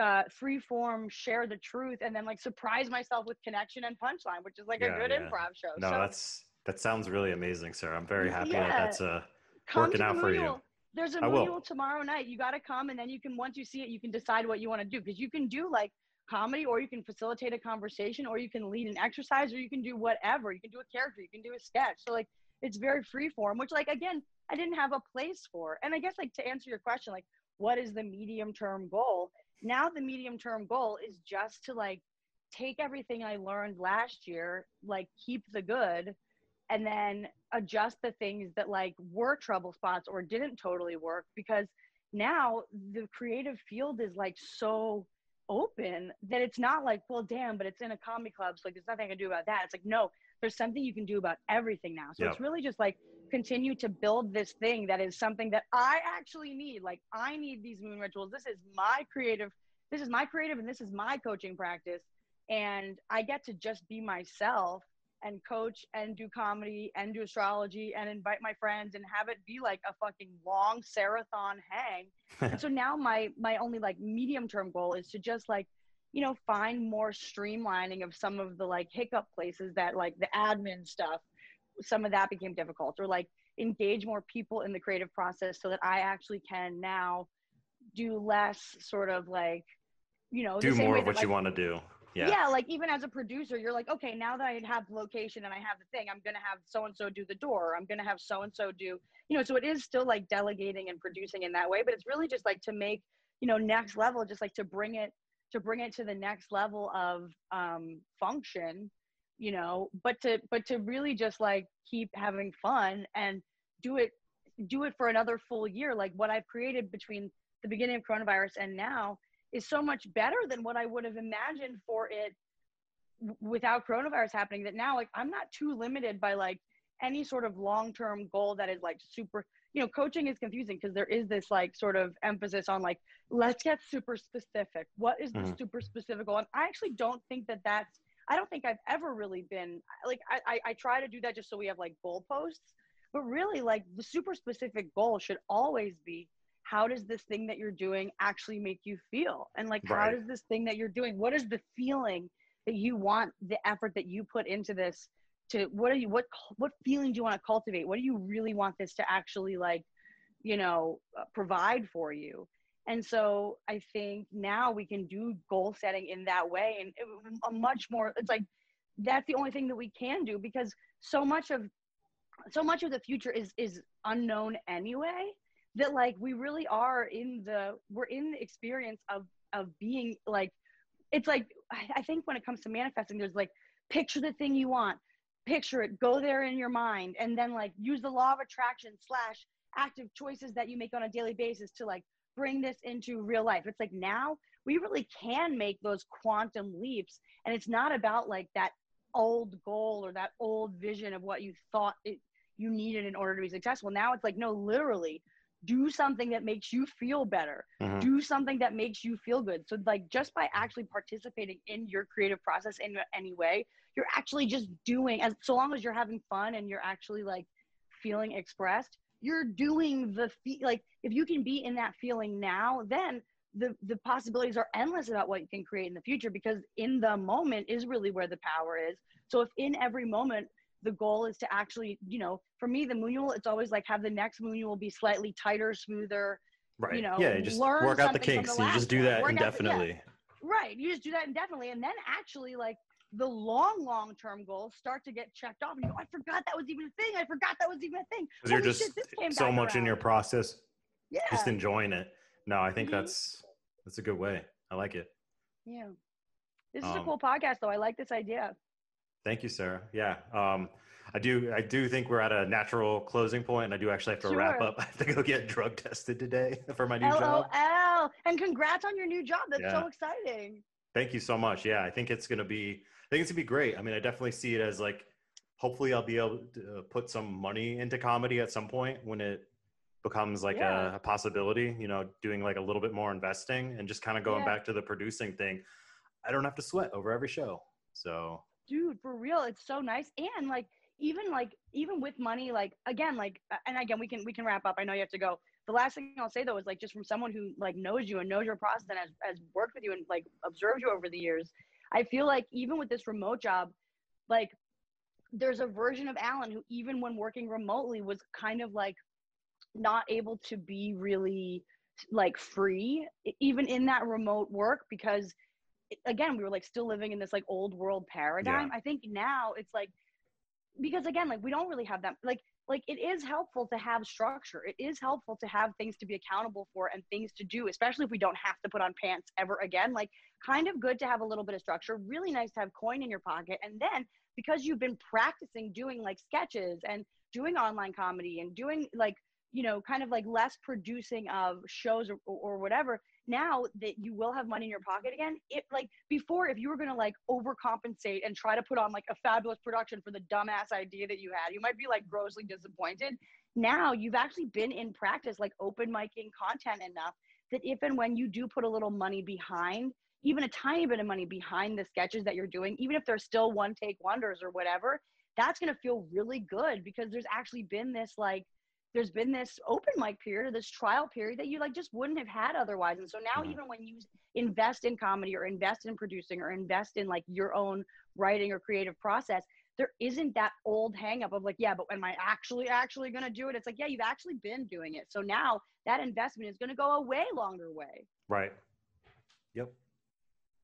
uh free form share the truth and then like surprise myself with connection and punchline which is like Yeah, a good yeah. improv show No, so that's that sounds really amazing, sir. I'm very happy that that's uh come working out for you. There's a I will. Tomorrow night. You got to come, and then you can once you see it, you can decide what you want to do because you can do like comedy, or you can facilitate a conversation, or you can lead an exercise, or you can do whatever. You can do a character, you can do a sketch. So like it's very free form, which like again I didn't have a place for. And I guess like to answer your question, like what is the medium term goal? Now the medium term goal is just to like take everything I learned last year, like keep the good and then adjust the things that like were trouble spots or didn't totally work because now the creative field is like so open that it's not like well damn but it's in a comedy club so like there's nothing i can do about that. It's like no there's something you can do about everything now. So it's really just like continue to build this thing that is something that i actually need. Like i need these moon rituals. This is my creative this is my creative and this is my coaching practice. And i get to just be myself and coach and do comedy and do astrology and invite my friends and have it be like a fucking long sarathon hang. and so [laughs] now my my only like medium term goal is to just like you know find more streamlining of some of the like hiccup places that like the admin stuff some of that became difficult or like engage more people in the creative process so that I actually can now do less sort of like you know Do more of what you want to do. Yeah. yeah. like even as a producer you're like okay now that i have location and i have the thing i'm gonna have so and so do the door i'm gonna have so and so do you know so it is still like delegating and producing in that way but it's really just like to make you know next level just like to bring it to bring it to the next level of um function you know but to but to really just like keep having fun and do it do it for another full year like what i've created between the beginning of coronavirus and now is so much better than what I would have imagined for it w- without coronavirus happening that now like I'm not too limited by like any sort of long-term goal that is like super you know coaching is confusing because there is this like sort of emphasis on like let's get super specific. What is the Mhm. super specific goal? And I actually don't think that that's I don't think I've ever really been like I, I I try to do that just so we have like goalposts but really like the super specific goal should always be how does this thing that you're doing actually make you feel? And like how does this thing that you're doing what is the feeling that you want the effort that you put into this to what are you what what feeling do you want to cultivate? What do you really want this to actually like you know uh, provide for you? And so i think now we can do goal setting in that way and it, a much more it's like that's the only thing that we can do because so much of so much of the future is is unknown anyway that like we really are in the we're in the experience of of being like it's like I, think when it comes to manifesting there's like picture the thing you want picture it go there in your mind and then like use the law of attraction slash active choices that you make on a daily basis to like bring this into real life. It's like now we really can make those quantum leaps and it's not about like that old goal or that old vision of what you thought it, you needed in order to be successful. Now it's like no literally do something that makes you feel better. Mhm. do something that makes you feel good. So like just by actually participating in your creative process in any way you're actually just doing as so long as you're having fun and you're actually like feeling expressed you're doing the fe- like if you can be in that feeling now then the the possibilities are endless about what you can create in the future because in the moment is really where the power is. So if in every moment the goal is to actually you know for me the moonual it's always like have the next moonual be slightly tighter smoother Right. know, yeah, you just learn work out the kinks the you just do that out the- yeah. indefinitely. right you just do that indefinitely and then actually like the long long term goals start to get checked off and you go i forgot that was even a thing i forgot that was even a thing Because you're just shit, so much in your process, yeah just enjoying it. No, I think Mhm. that's that's a good way. I like it. yeah this is a Um, cool podcast though i like this idea Thank you, Sarah. Yeah. Um, I do I do think we're at a natural closing point and I do actually have to wrap up. [laughs] I have to go get drug tested today [laughs] for my new lol job. and congrats on your new job that's Yeah. so exciting Thank you so much. Yeah, I think it's gonna be. I think it's gonna be great. I mean, I definitely see it as like. Hopefully, I'll be able to uh, put some money into comedy at some point when it becomes like Yeah. a, a possibility. You know, doing like a little bit more investing and just kind of going Yeah. back to the producing thing. I don't have to sweat over every show. So, dude, for real, it's so nice. And like, even like, even with money, like again, like, and again, we can we can wrap up. I know you have to go. The last thing I'll say though is like, just from someone who like knows you and knows your process and has has worked with you and like observed you over the years, I feel like even with this remote job, like there's a version of Alan who even when working remotely was kind of like not able to be really like free even in that remote work because again we were like still living in this like old world paradigm. Yeah. i think now it's like because again like we don't really have that like like it is helpful to have structure. It is helpful to have things to be accountable for and things to do especially if we don't have to put on pants ever again. Like kind of good to have a little bit of structure. Really nice to have coin in your pocket. And then because you've been practicing doing like sketches and doing online comedy and doing like you know kind of like less producing of shows or, or whatever now that you will have money in your pocket again it like before if you were to like overcompensate and try to put on like a fabulous production for the dumbass idea that you had you might be like grossly disappointed. Now you've actually been in practice like open micing content enough that if and when you do put a little money behind even a tiny bit of money behind the sketches that you're doing even if they're still one take wonders or whatever that's to feel really good because there's actually been this like there's been this open mic period or this trial period that you like just wouldn't have had otherwise. And so now mm-hmm. even when you invest in comedy or invest in producing or invest in like your own writing or creative process there isn't that old hangup of like yeah but am i actually actually going to do it? It's like yeah you've actually been doing it. So now that investment is going to go a way longer way. Right. Yep.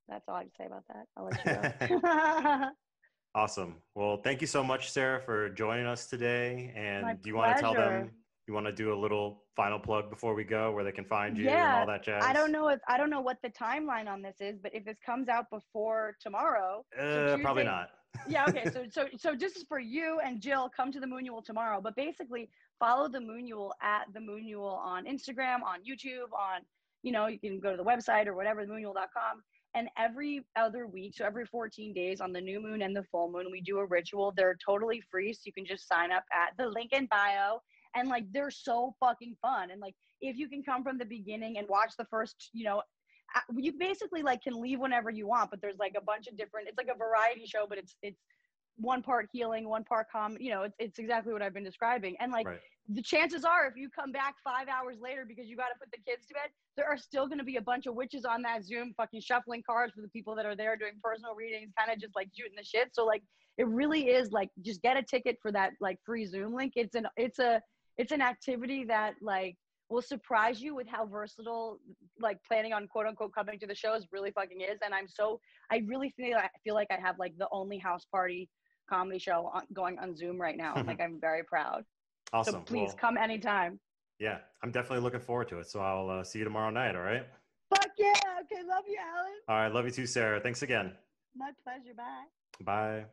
That's all i can say about that. I'll let you go [laughs] [laughs] Awesome. Well, thank you so much, Sarah, for joining us today. And My do you pleasure. want to tell them you want to do a little final plug before we go where they can find you yeah, and all that jazz? I don't know if I don't know what the timeline on this is, but if this comes out before tomorrow, uh, so Tuesday, probably not. [laughs] yeah, okay. So [laughs] so so just for you and Jill, come to the Moonual tomorrow. But basically follow the Moonual at the Moonual on Instagram, on YouTube, on you know, you can go to the website or whatever, themoonual.com and every other week, so every 14 days on the new moon and the full moon, we do a ritual. They're totally free. So you can just sign up at the link in bio. And like, they're so fucking fun. And like, if you can come from the beginning and watch the first, you know, you basically like can leave whenever you want, but there's like a bunch of different, it's like a variety show, but it's, it's, one part healing, one part calm. You know, it's, it's exactly what I've been describing. And like right. the chances are, if you come back five hours later because you got to put the kids to bed, there are still going to be a bunch of witches on that Zoom, fucking shuffling cards for the people that are there doing personal readings, kind of just like shooting the shit. So like, it really is like just get a ticket for that like free Zoom link. It's an it's a it's an activity that like will surprise you with how versatile like planning on quote unquote coming to the shows really fucking is and i'm so i really feel like i feel like i have like the only house party comedy show on, going on Zoom right now. like [laughs] I'm very proud. Awesome. So please well, come anytime. Yeah, I'm definitely looking forward to it. So I'll uh, see you tomorrow night. All right. Fuck yeah. Okay. Love you, Alan. All right. Love you too, Sarah. Thanks again. My pleasure. Bye. Bye.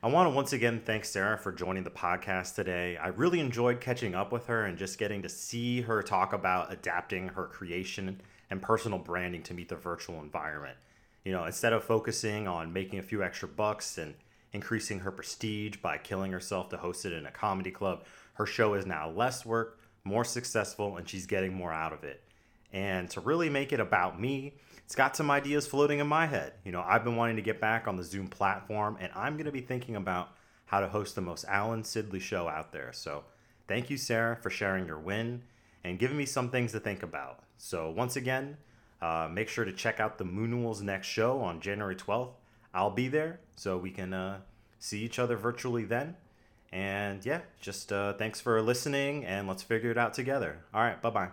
I want to once again thank Sarah for joining the podcast today. I really enjoyed catching up with her and just getting to see her talk about adapting her creation and personal branding to meet the virtual environment. You know, instead of focusing on making a few extra bucks and increasing her prestige by killing herself to host it in a comedy club. Her show is now less work, more successful, and she's getting more out of it. And to really make it about me, it's got some ideas floating in my head. You know, I've been wanting to get back on the Zoom platform, and I'm going to be thinking about how to host the most Alan Sidley show out there. So, thank you, Sarah, for sharing your win and giving me some things to think about. So, once again, uh, make sure to check out the Moonual's next show on January 12th I'll be there so we can uh, see each other virtually then. And yeah, just uh, thanks for listening and let's figure it out together. All right, bye bye.